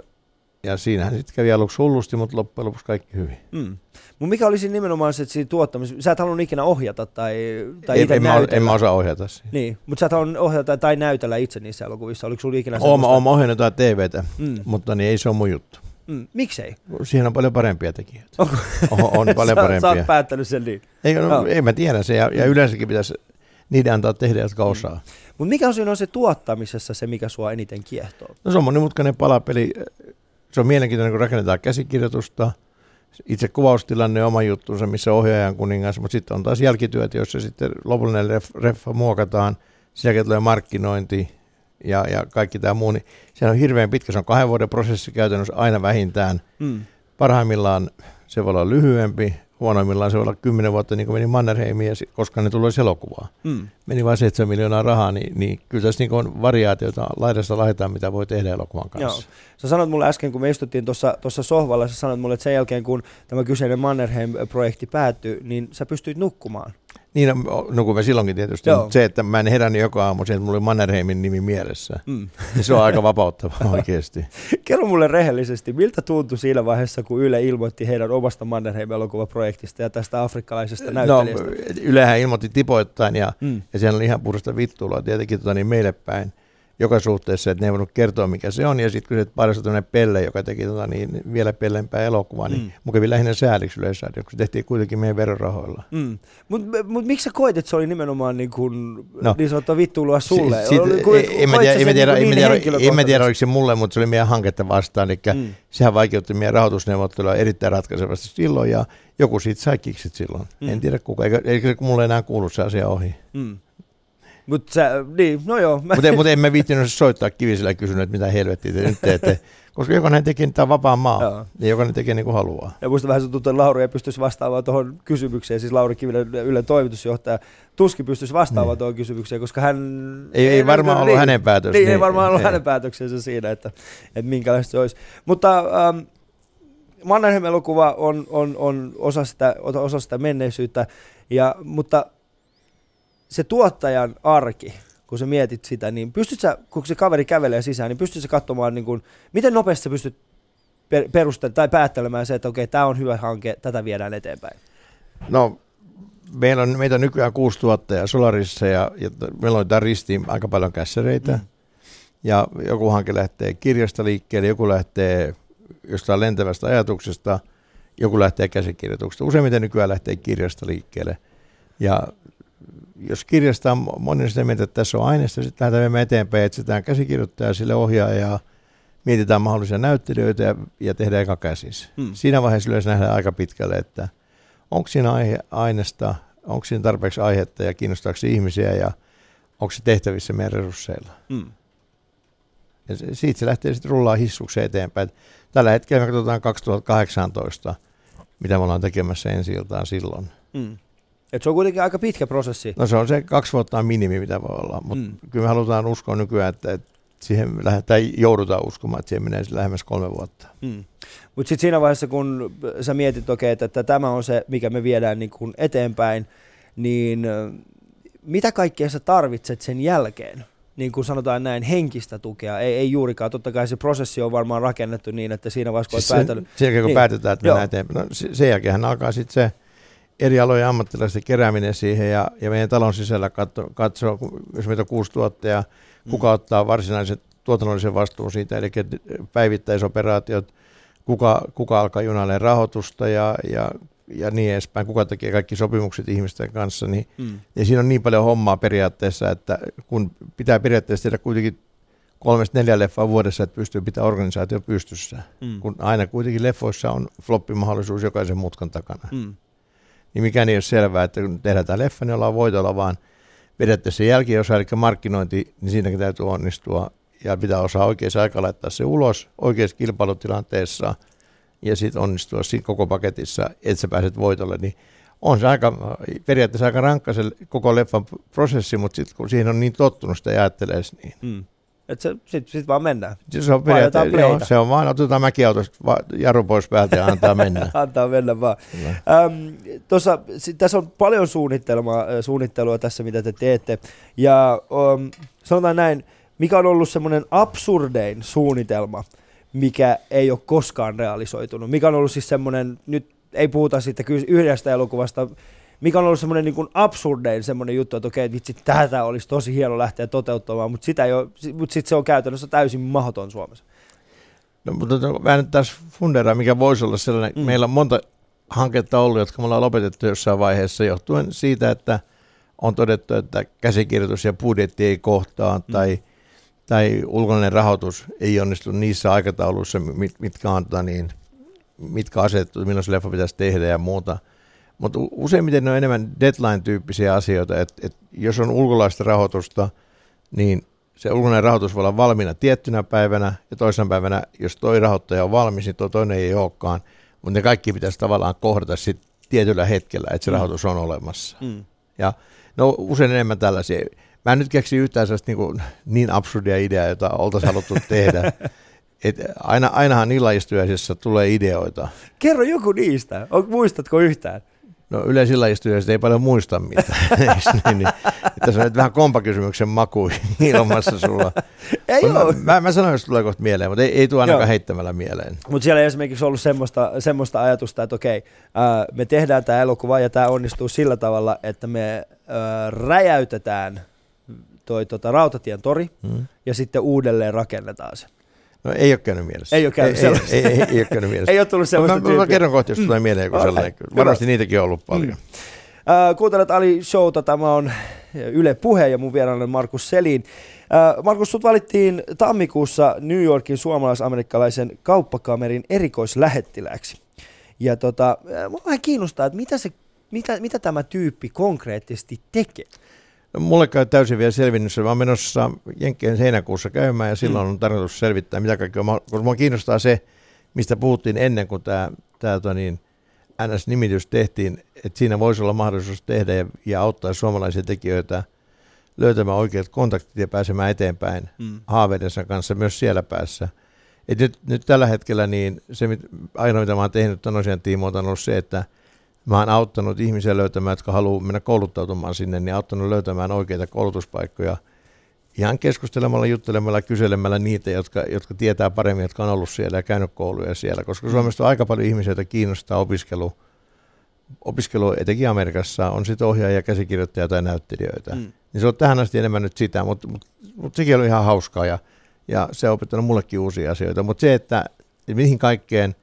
Ja siinähän sitten kävi aluksi hullusti, mutta loppujen lopuksi kaikki hyvin. Mm. Mutta mikä olisi nimenomaan se, että siinä tuottamisessa, sä et halunnut ikinä ohjata tai, tai en, itse en, mä, näytellä. en mä osaa ohjata siihen. Niin, mutta sä et halunnut ohjata tai näytellä itse niissä elokuvissa. Oliko sulla ikinä semmoista? oon mä ohjannut jotain TVtä, Mm. mutta niin ei se ole mun juttu. Mm. Miksei? Siihen on paljon parempia tekijöitä. Onko? On, on [LAUGHS] paljon sä, parempia. sä oot päättänyt sen niin. Eikö, Joo. no, ei mä tiedä se, ja, ja Mm. yleensäkin pitäisi niiden antaa tehdä, jotka osaa. Mutta mikä on siinä on se tuottamisessa se, mikä sua eniten kiehtoo? No se on monimutkainen palapeli. Se on mielenkiintoinen, kun rakennetaan käsikirjoitusta. Itse kuvaustilanne on oma juttunsa, missä ohjaajan kuningas, mutta sitten on taas jälkityöt, joissa sitten lopullinen ref, reffa muokataan. Sen jälkeen tulee markkinointi ja, ja kaikki tämä muu. Niin se on hirveän pitkä, se on kahden vuoden prosessi käytännössä aina vähintään. Mm. Parhaimmillaan se voi olla lyhyempi, huonoimmillaan se voi olla kymmenen vuotta, niin kuin meni Mannerheimiin, ja koska ne tulee elokuvaa. Mm. Meni vain 7 miljoonaa rahaa, niin, niin kyllä tässä niin on variaatioita laidasta laitaan, mitä voi tehdä elokuvan kanssa. Joo. Sä sanoit mulle äsken, kun me istuttiin tuossa sohvalla, sä sanoit mulle, että sen jälkeen, kun tämä kyseinen Mannerheim-projekti päättyi, niin sä pystyit nukkumaan. Niin, no, nukumme silloinkin tietysti, Joo. mutta se, että mä en herännyt joka aamu siihen, että mulla oli Mannerheimin nimi mielessä, Mm. niin se on aika vapauttavaa [LAUGHS] oikeasti. Kerro mulle rehellisesti, miltä tuntui siinä vaiheessa, kun Yle ilmoitti heidän omasta Mannerheim-elokuvaprojektista ja tästä afrikkalaisesta No, näyttelijästä? Ylehän ilmoitti tipoittain ja, mm. ja siellä oli ihan puhdasta vittuilua tietenkin tota, niin meille päin joka suhteessa, että ne ei voinut kertoa mikä se on. Ja sitten kun se paljastui tämmöinen pelle, joka teki tota, niin, vielä pellempää elokuvaa, niin Mm. mun kävi lähinnä sääliksi yleensä, kun se tehtiin kuitenkin meidän verorahoilla. Mm. Mutta mut, miksi sä koit, että se oli nimenomaan niin, kuin, no. Niin sanottua vittuilua sulle? Si- koit- en mä tiedä, niin oliko se mulle, mutta se oli meidän hanketta vastaan. Eli Mm. sehän vaikeutti meidän rahoitusneuvottelua erittäin ratkaisevasti silloin ja joku siitä sai kiksit silloin. Mm. En tiedä kuka, eikä, eikä se mulle enää kuulu se asia ohi. Mm. Mutta sä, niin, no joo. Mä, [LAUGHS] Mutta mut en mä viittinyt soittaa kivisellä kysynyt, että mitä helvettiä te nyt teette. Koska jokainen tekee, tämä vapaa maa, Joo. ja jokainen tekee niin kuin haluaa. Ja muista vähän se tuntuu, että Lauri ei pystyisi vastaamaan tuohon kysymykseen, siis Lauri Kivilän Ylen toimitusjohtaja, tuskin pystyisi vastaamaan Niin. tuohon kysymykseen, koska hän... Ei, ei varmaan ollut niin, hänen päätös. Niin, ei varmaan ollut hänen päätöksensä siinä, että, että minkälaista se olisi. Mutta, ähm, Mannerheim-elokuva on, on, on osa, sitä, osa sitä menneisyyttä, ja, mutta se tuottajan arki, kun sä mietit sitä, niin pystyt sä, kun se kaveri kävelee sisään, niin pystyt sä katsomaan, niin kuin, miten nopeasti sä pystyt per, perustelemaan tai päättelemään se, että okei, tämä on hyvä hanke, tätä viedään eteenpäin. No, meillä on, meitä on nykyään kuusi tuottajaa Solarissa ja, ja meillä on ristiin aika paljon kässäreitä. Mm. Ja joku hanke lähtee kirjasta liikkeelle, joku lähtee jostain lentävästä ajatuksesta, joku lähtee käsikirjoituksesta. Useimmiten nykyään lähtee kirjasta liikkeelle. Ja jos kirjasta on moni sitä mieltä, että tässä on aineista, sitten lähdetään eteenpäin, etsitään käsikirjoittajaa sille ohjaajaa, mietitään mahdollisia näyttelijöitä ja, ja tehdään eka käsis. Hmm. Siinä vaiheessa yleensä nähdään aika pitkälle, että onko siinä aihe, aineesta, onko siinä tarpeeksi aihetta ja kiinnostaako ihmisiä ja onko se tehtävissä meidän resursseilla. Hmm. Ja siitä se lähtee sitten rullaa hissukseen eteenpäin. Tällä hetkellä me katsotaan 2018, mitä me ollaan tekemässä ensi iltaan silloin. Hmm. Et se on kuitenkin aika pitkä prosessi. No se on se kaksi vuotta minimi, mitä voi olla, mutta mm. kyllä me halutaan uskoa nykyään, että, että siihen tai joudutaan uskomaan, että siihen menee lähemmäs kolme vuotta. Mm. Mutta sitten siinä vaiheessa, kun sä mietit, okay, että, että tämä on se, mikä me viedään niin kun eteenpäin, niin mitä kaikkea sä tarvitset sen jälkeen? Niin kuin sanotaan näin, henkistä tukea, ei, ei juurikaan. Totta kai se prosessi on varmaan rakennettu niin, että siinä vaiheessa, kun siis päätellyt... Sen jälkeen, kun niin. päätetään, että mennään eteenpäin. No, sen jälkeen alkaa sitten se eri alojen ammattilaisten kerääminen siihen ja, ja meidän talon sisällä katso, jos meitä on kuusi tuottajaa, kuka mm. ottaa varsinaisen tuotannollisen vastuun siitä, eli päivittäisoperaatiot, kuka, kuka alkaa junalle rahoitusta ja, ja, ja niin edespäin, kuka tekee kaikki sopimukset ihmisten kanssa, niin, mm. ja siinä on niin paljon hommaa periaatteessa, että kun pitää periaatteessa tehdä kuitenkin kolmesta neljä leffaa vuodessa, että pystyy pitämään organisaatio pystyssä, mm. kun aina kuitenkin leffoissa on floppimahdollisuus jokaisen mutkan takana. Mm. Niin mikään ei ole selvää, että kun tehdään tämä leffa, niin ollaan voitolla, vaan periaatteessa jälkiosa, eli markkinointi, niin siinäkin täytyy onnistua. Ja pitää osaa oikeassa aika laittaa se ulos oikeassa kilpailutilanteessa ja sitten onnistua siinä koko paketissa, että sä pääset voitolle, niin on se aika, periaatteessa aika rankka se koko leffan prosessi, mutta sitten kun siihen on niin tottunut sitä ajattelee, niin. Mm. Että se, sit, sit vaan mennään. Se on, joo, se on vaan, otetaan mäkiautosta jarru pois päältä ja antaa [LAUGHS] mennä. antaa mennä vaan. Öm, tossa, tässä on paljon suunnittelua, suunnittelua tässä, mitä te teette. Ja um, sanotaan näin, mikä on ollut semmoinen absurdein suunnitelma, mikä ei ole koskaan realisoitunut? Mikä on ollut siis semmoinen, nyt ei puhuta siitä yhdestä elokuvasta, mikä on ollut semmoinen niin kuin absurdein semmoinen juttu, että okei, vitsi, tätä olisi tosi hieno lähteä toteuttamaan, mutta, sitä ei ole, mutta sitten se on käytännössä täysin mahdoton Suomessa. No, mutta tota, mä nyt tässä funderaa, mikä voisi olla sellainen, mm. meillä on monta hanketta ollut, jotka me ollaan lopetettu jossain vaiheessa johtuen siitä, että on todettu, että käsikirjoitus ja budjetti ei kohtaa mm. tai, tai ulkoinen rahoitus ei onnistu niissä aikatauluissa, mitkä on niin, mitkä asetettu, milloin se leffa pitäisi tehdä ja muuta – mutta useimmiten ne on enemmän deadline-tyyppisiä asioita, että et jos on ulkolaista rahoitusta, niin se ulkoinen rahoitus voi olla valmiina tiettynä päivänä, ja toisena päivänä, jos toi rahoittaja on valmis, niin tuo toinen ei olekaan, mutta ne kaikki pitäisi tavallaan kohdata sit tietyllä hetkellä, että se mm. rahoitus on olemassa. Mm. Ja no usein enemmän tällaisia. Mä en nyt keksi yhtään sellaista niin, niin absurdia ideaa, jota oltaisiin haluttu tehdä. [LAUGHS] Et aina, ainahan illaistujaisissa tulee ideoita. Kerro joku niistä. Muistatko yhtään? No yleisillä istujista ei paljon muista mitään. [LAUGHS] niin, niin, että se on nyt vähän kompakysymyksen maku ilmassa sulla. [LAUGHS] ei mä, mä, mä sanoin, että tulee kohta mieleen, mutta ei, ei tule ainakaan Joo. heittämällä mieleen. Mutta siellä ei esimerkiksi ollut semmoista, semmoista ajatusta, että okei, ää, me tehdään tämä elokuva ja tämä onnistuu sillä tavalla, että me ää, räjäytetään toi tota, Rautatien tori hmm. ja sitten uudelleen rakennetaan se. No ei ole käynyt mielessä. Ei ole käynyt ei, ei, ei, ei, ei, ole käynyt mielessä. [LAUGHS] ei ole tullut sellaista mä, mä, kerron kohta, jos tulee mm. mieleen joku sellainen. Varmasti niitäkin on ollut paljon. Mm. Uh, kuuntelet Ali Showta, tämä on Yle Puhe ja mun vieraana Markus Selin. Uh, Markus, sut valittiin tammikuussa New Yorkin suomalais-amerikkalaisen kauppakamerin erikoislähettiläksi. Ja tota, mua vähän kiinnostaa, että mitä, se, mitä, mitä tämä tyyppi konkreettisesti tekee? Mulle käy täysin vielä selvinnyt, mä oon menossa Jenkkien heinäkuussa käymään ja silloin mm. on tarkoitus selvittää, mitä kaikkea, koska mua kiinnostaa se, mistä puhuttiin ennen kuin tämä, tämä tota niin, NS-nimitys tehtiin, että siinä voisi olla mahdollisuus tehdä ja, ja auttaa suomalaisia tekijöitä löytämään oikeat kontaktit ja pääsemään eteenpäin mm. haaveidensa kanssa myös siellä päässä. Et nyt, nyt, tällä hetkellä niin se mit, ainoa, mitä mä oon tehnyt ton asian tiimoilta, on ollut se, että mä oon auttanut ihmisiä löytämään, jotka haluaa mennä kouluttautumaan sinne, niin auttanut löytämään oikeita koulutuspaikkoja ihan keskustelemalla, juttelemalla, kyselemällä niitä, jotka, jotka tietää paremmin, jotka on ollut siellä ja käynyt kouluja siellä, koska Suomesta on aika paljon ihmisiä, joita kiinnostaa opiskelu, opiskelu etenkin Amerikassa, on sitten ohjaajia, käsikirjoittajia tai näyttelijöitä. Mm. Niin se on tähän asti enemmän nyt sitä, mutta mut, mut sekin oli ihan hauskaa ja, ja se on opettanut mullekin uusia asioita. Mutta se, että mihin kaikkeen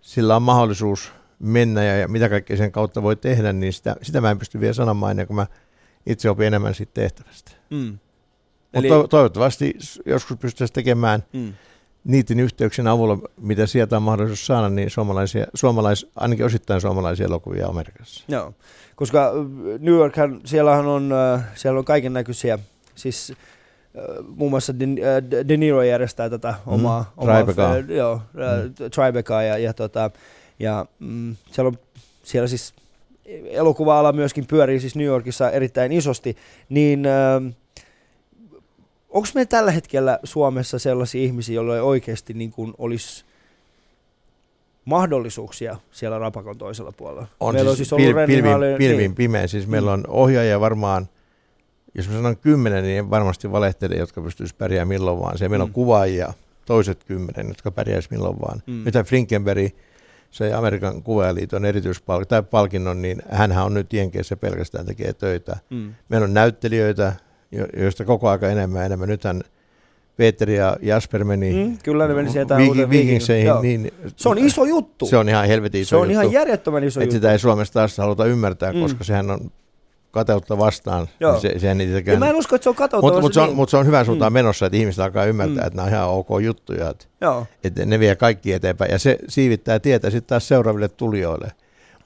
sillä on mahdollisuus mennä ja, ja mitä kaikkea sen kautta voi tehdä, niin sitä, sitä mä en pysty vielä sanomaan ennen kuin mä itse opin enemmän siitä tehtävästä. Mm. Eli... Mutta toivottavasti joskus pystyttäisiin tekemään mm. niiden yhteyksien avulla, mitä sieltä on mahdollisuus saada, niin suomalaisia, suomalais, ainakin osittain suomalaisia elokuvia Amerikassa. Joo, koska New Yorkhan, siellähän on, siellä on kaiken näköisiä, siis muun muassa De, De Niro järjestää tätä mm. omaa, mm, omaa Tribeca. joo, mm. Tribeca ja, ja, tota, ja mm, siellä on siellä siis elokuva-ala myöskin pyörii siis New Yorkissa erittäin isosti, niin äh, onko meillä tällä hetkellä Suomessa sellaisia ihmisiä, joilla oikeasti niin kuin olisi mahdollisuuksia siellä rapakon toisella puolella? On meillä siis, on siis ollut pil- pilvin, pilvin niin. pimeä. Siis mm. meillä on ohjaajia varmaan, jos mä sanon kymmenen, niin varmasti valehtelee, jotka pystyisi pärjäämään milloin vaan. Se meillä mm. on kuvaajia, toiset kymmenen, jotka pärjäisi milloin vaan. Mm. Mitä Flinkenberg, se Amerikan kuvaajaliiton erityispalkinnon, niin hän on nyt Jenkeissä pelkästään tekee töitä. Mm. Meillä on näyttelijöitä, joista koko aika enemmän enemmän. Nythän Peter ja Jasper meni, mm, kyllä ne meni sieltä viikin, viikingseihin. Niin, se on iso juttu. Se on ihan helvetin iso Se on juttu. ihan järjettömän iso juttu. Sitä ei Suomessa taas haluta ymmärtää, mm. koska sehän on kateutta vastaan. Joo. Se, sehän ja mä en usko, että se on kateutta. Mutta mut se, niin. mut se on hyvän suuntaan mm. menossa, että ihmiset alkaa ymmärtää, mm. että nämä on ihan ok juttuja. Että, Joo. että ne vie kaikki eteenpäin. Ja se siivittää tietä sitten taas seuraaville tulijoille.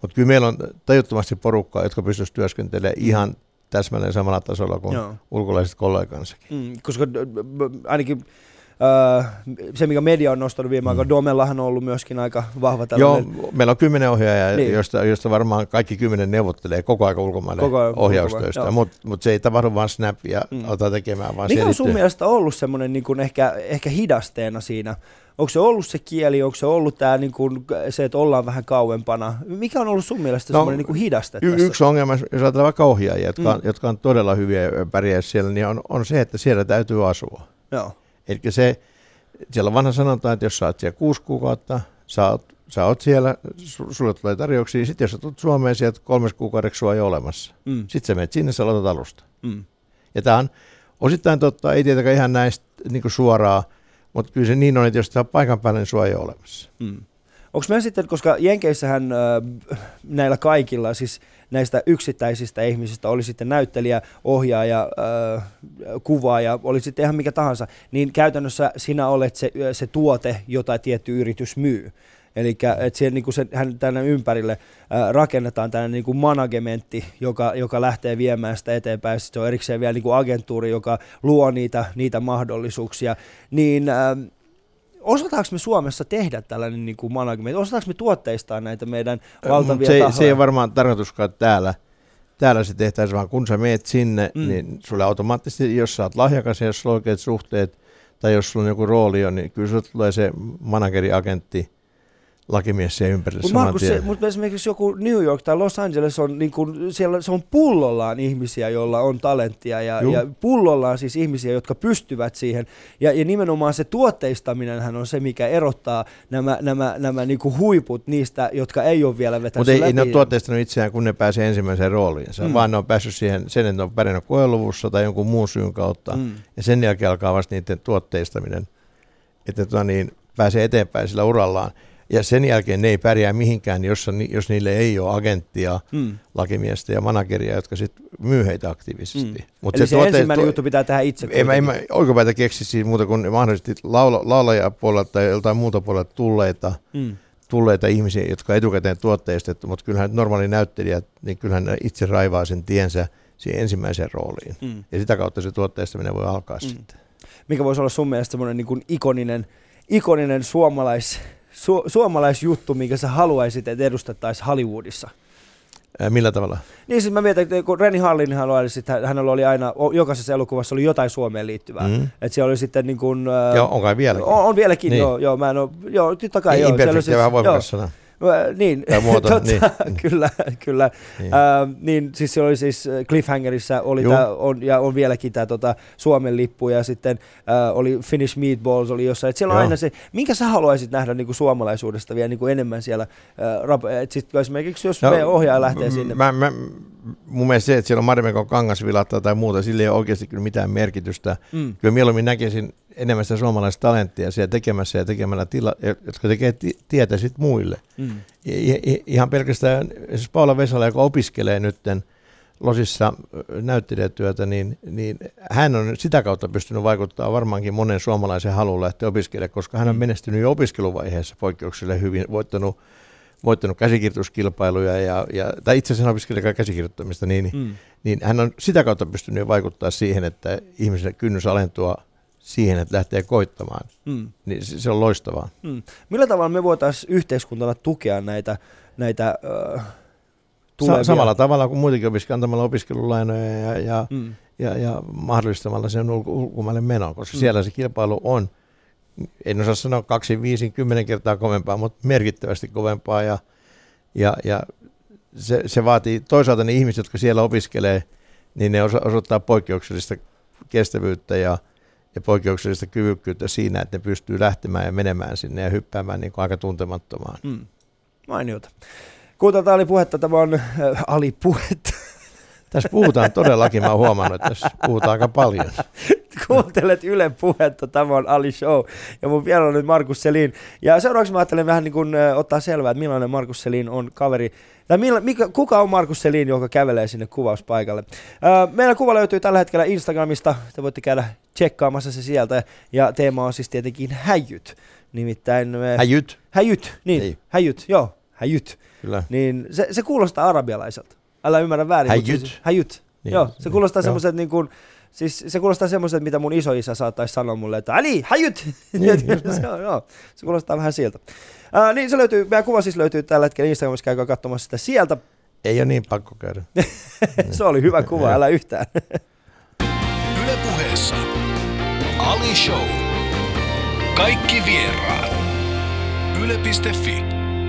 Mutta kyllä meillä on tajuttomasti porukkaa, jotka pystyisivät työskentelemään ihan täsmälleen samalla tasolla kuin Joo. ulkolaiset kollegansakin. Mm, koska ainakin se, mikä media on nostanut viime aikoina, mm. Domellahan on ollut myöskin aika vahva tällainen. Joo, meillä on kymmenen ohjaajaa, niin. joista, joista varmaan kaikki kymmenen neuvottelee koko ajan ulkomaille koko ajan ohjaustöistä, mutta mut se ei tapahdu vaan snap ja mm. aletaan tekemään vaan Mikä on sun mielestä ollut semmoinen niin ehkä, ehkä hidasteena siinä Onko se ollut se kieli, onko se ollut tämä niin kuin, se, että ollaan vähän kauempana? Mikä on ollut sun mielestä no, semmoinen niin hidaste y- tässä? Yksi ongelma, jos ajatellaan vaikka ohjaajia, jotka, mm. jotka on todella hyviä pärjää siellä, niin on, on se, että siellä täytyy asua. Joo. Eli se, siellä on vanha sanonta, että jos sä oot siellä kuusi kuukautta, sä oot, sä oot siellä, sulle tulee tarjouksia, sitten jos sä tulet Suomeen, sieltä kolmes kuukaudeksi sua ei ole olemassa. Mm. Sitten sä menet sinne, sä aloitat alusta. Mm. Ja tämä on osittain totta, ei tietenkään ihan näistä niin suoraan, mutta kyllä se niin on, että jos tämä paikan päällä, niin sua ei ole olemassa. Mm. Onko meillä sitten, koska Jenkeissähän äh, näillä kaikilla, siis näistä yksittäisistä ihmisistä, oli sitten näyttelijä, ohjaaja, kuvaaja, oli sitten ihan mikä tahansa, niin käytännössä sinä olet se, se tuote, jota tietty yritys myy. Eli että siellä niin se, hän, tänne ympärille ää, rakennetaan tällainen niin kuin managementti, joka, joka lähtee viemään sitä eteenpäin. Sitten se on erikseen vielä niin kuin joka luo niitä, niitä mahdollisuuksia. Niin ää, osataanko me Suomessa tehdä tällainen niin kuin management? Osataanko me tuotteistaa näitä meidän valtavia se, tahoja? Se ei varmaan tarkoituskaan täällä. Täällä se tehtäisiin vaan, kun sä meet sinne, mm. niin sulle automaattisesti, jos sä oot lahjakas ja jos sulla on oikeat suhteet, tai jos sulla on joku rooli on, niin kyllä sulle tulee se manageriagentti, lakimies siellä ympärillä Mutta Markus, se, mutta esimerkiksi joku New York tai Los Angeles on, niin kuin, siellä, se on pullollaan ihmisiä, joilla on talenttia ja, ja pullollaan siis ihmisiä, jotka pystyvät siihen. Ja, ja nimenomaan se tuotteistaminen on se, mikä erottaa nämä, nämä, nämä niin kuin huiput niistä, jotka ei ole vielä vetänyt Mutta ei, ei ne ole tuotteistanut itseään, kun ne pääsee ensimmäiseen rooliin. Mm. Vaan ne on päässyt siihen, sen, että ne on pärjännyt koeluvussa tai jonkun muun syyn kautta. Mm. Ja sen jälkeen alkaa vasta niiden tuotteistaminen, että tota niin, pääsee eteenpäin sillä urallaan. Ja sen jälkeen ne ei pärjää mihinkään, jos, jos niille ei ole agenttia, mm. lakimiestä ja manageria, jotka sitten myy heitä aktiivisesti. Mm. Mut Eli se, se tuote, ensimmäinen juttu pitää tehdä itse. En mä, en mä oikopäätä keksi siis muuta kuin mahdollisesti laula, laulajapuolelta tai joltain muuta puolelta tulleita, mm. tulleita ihmisiä, jotka etukäteen tuotteistettu, mutta kyllähän normaali näyttelijät, niin kyllähän itse raivaa sen tiensä siihen ensimmäiseen rooliin. Mm. Ja sitä kautta se tuotteistaminen voi alkaa mm. sitten. Mikä voisi olla sun mielestä semmoinen niin ikoninen, ikoninen suomalais su- suomalaisjuttu, minkä sä haluaisit, että edustettaisiin Hollywoodissa? Ää, millä tavalla? Niin siis mä mietin, että kun Reni Hallinhan oli, sit, hän- hänellä oli aina, jokaisessa elokuvassa oli jotain Suomeen liittyvää. Mm. Että siellä oli sitten niin kuin... Joo, on kai vieläkin. on, on vieläkin, niin. Niin. joo, joo, mä en ole, joo, totta kai, joo. Imperfekti siellä vähän joo, voimakas sana. Ää, Niin, [LAUGHS] muoto, totta, niin. [LAUGHS] kyllä, kyllä. Niin. Ää, niin siis se oli siis äh, Cliffhangerissa oli tää, on, ja on vieläkin tämä tota, Suomen lippu ja sitten ää, oli Finnish Meatballs oli jossain. Et siellä on Joo. aina se, minkä sä haluaisit nähdä niinku suomalaisuudesta vielä niinku enemmän siellä. Ää, rap, et sit esimerkiksi jos no, meidän ohjaaja lähtee m- sinne. Mä, mä, mun mielestä se, että siellä on Marimekon kangasvilatta tai muuta, sillä ei ole oikeasti kyllä mitään merkitystä. Mm. Kyllä mieluummin näkisin enemmän sitä suomalaista talenttia siellä tekemässä ja tekemällä tila, jotka tekee ti- tietä sit muille. Mm. I- i- ihan pelkästään siis Paula Vesala, joka opiskelee nytten Losissa näyttelijätyötä, niin, niin hän on sitä kautta pystynyt vaikuttaa varmaankin monen suomalaisen haluun lähteä opiskelemaan, koska hän on Mm. menestynyt jo opiskeluvaiheessa poikkeukselle hyvin, voittanut, voittanut käsikirjoituskilpailuja, ja, ja, tai itse asiassa hän opiskelee käsikirjoittamista, niin, Mm. niin hän on sitä kautta pystynyt jo vaikuttaa siihen, että ihmiselle kynnys alentua siihen, että lähtee koittamaan. Mm. Niin se, se on loistavaa. Mm. Millä tavalla me voitaisiin yhteiskuntana tukea näitä, näitä äh, tulevia? Sa- samalla tavalla kuin muitakin opiskelijoita, antamalla opiskelulainoja ja, ja, Mm. ja, ja mahdollistamalla sen ulko- ulkomaille menon, koska Mm. siellä se kilpailu on, en osaa sanoa 2, 5, 10 kertaa kovempaa, mutta merkittävästi kovempaa ja, ja, ja se, se vaatii toisaalta ne ihmiset, jotka siellä opiskelee, niin ne osa, osoittaa poikkeuksellista kestävyyttä ja, ja poikkeuksellista kyvykkyyttä siinä, että ne pystyy lähtemään ja menemään sinne ja hyppäämään niin kuin aika tuntemattomaan. Mm. Mainiota. Kuutelta oli puhetta, tämä on äh, alipuhetta. Tässä puhutaan todellakin, mä oon huomannut, että tässä puhutaan aika paljon. Kuuntelet Yle puhetta, tämä on Ali Show. Ja mun vielä on nyt Markus Selin. Ja seuraavaksi mä ajattelen vähän niin kuin, äh, ottaa selvää, että millainen Markus Selin on kaveri. Tai milla, mikä, kuka on Markus Selin, joka kävelee sinne kuvauspaikalle. Äh, meillä kuva löytyy tällä hetkellä Instagramista. Te voitte käydä tsekkaamassa se sieltä. Ja teema on siis tietenkin häjyt. Nimittäin... me- Häjyt, Häjyt, niin. Ei. Häjyt, joo. Häjyt. kyllä. Niin se, se kuulostaa arabialaiselta. Älä ymmärrä väärin. Häjyt. Siis, häjyt. Niin, Joo, se kuulostaa joo. semmoiset niin kuin, siis se kuulostaa semmoiset, mitä mun isoisä saattaisi sanoa mulle, että Ali, häjyt! [LAUGHS] [LAUGHS] Niin, näin. se, on, joo, se kuulostaa vähän siltä. Ää, niin se löytyy, meidän kuva siis löytyy tällä hetkellä Instagramissa, käykää katsomassa sitä sieltä. Ei ole niin pakko käydä. [LAUGHS] se oli hyvä kuva, älä yhtään. Ali Show. Kaikki vieraat. Yle.fi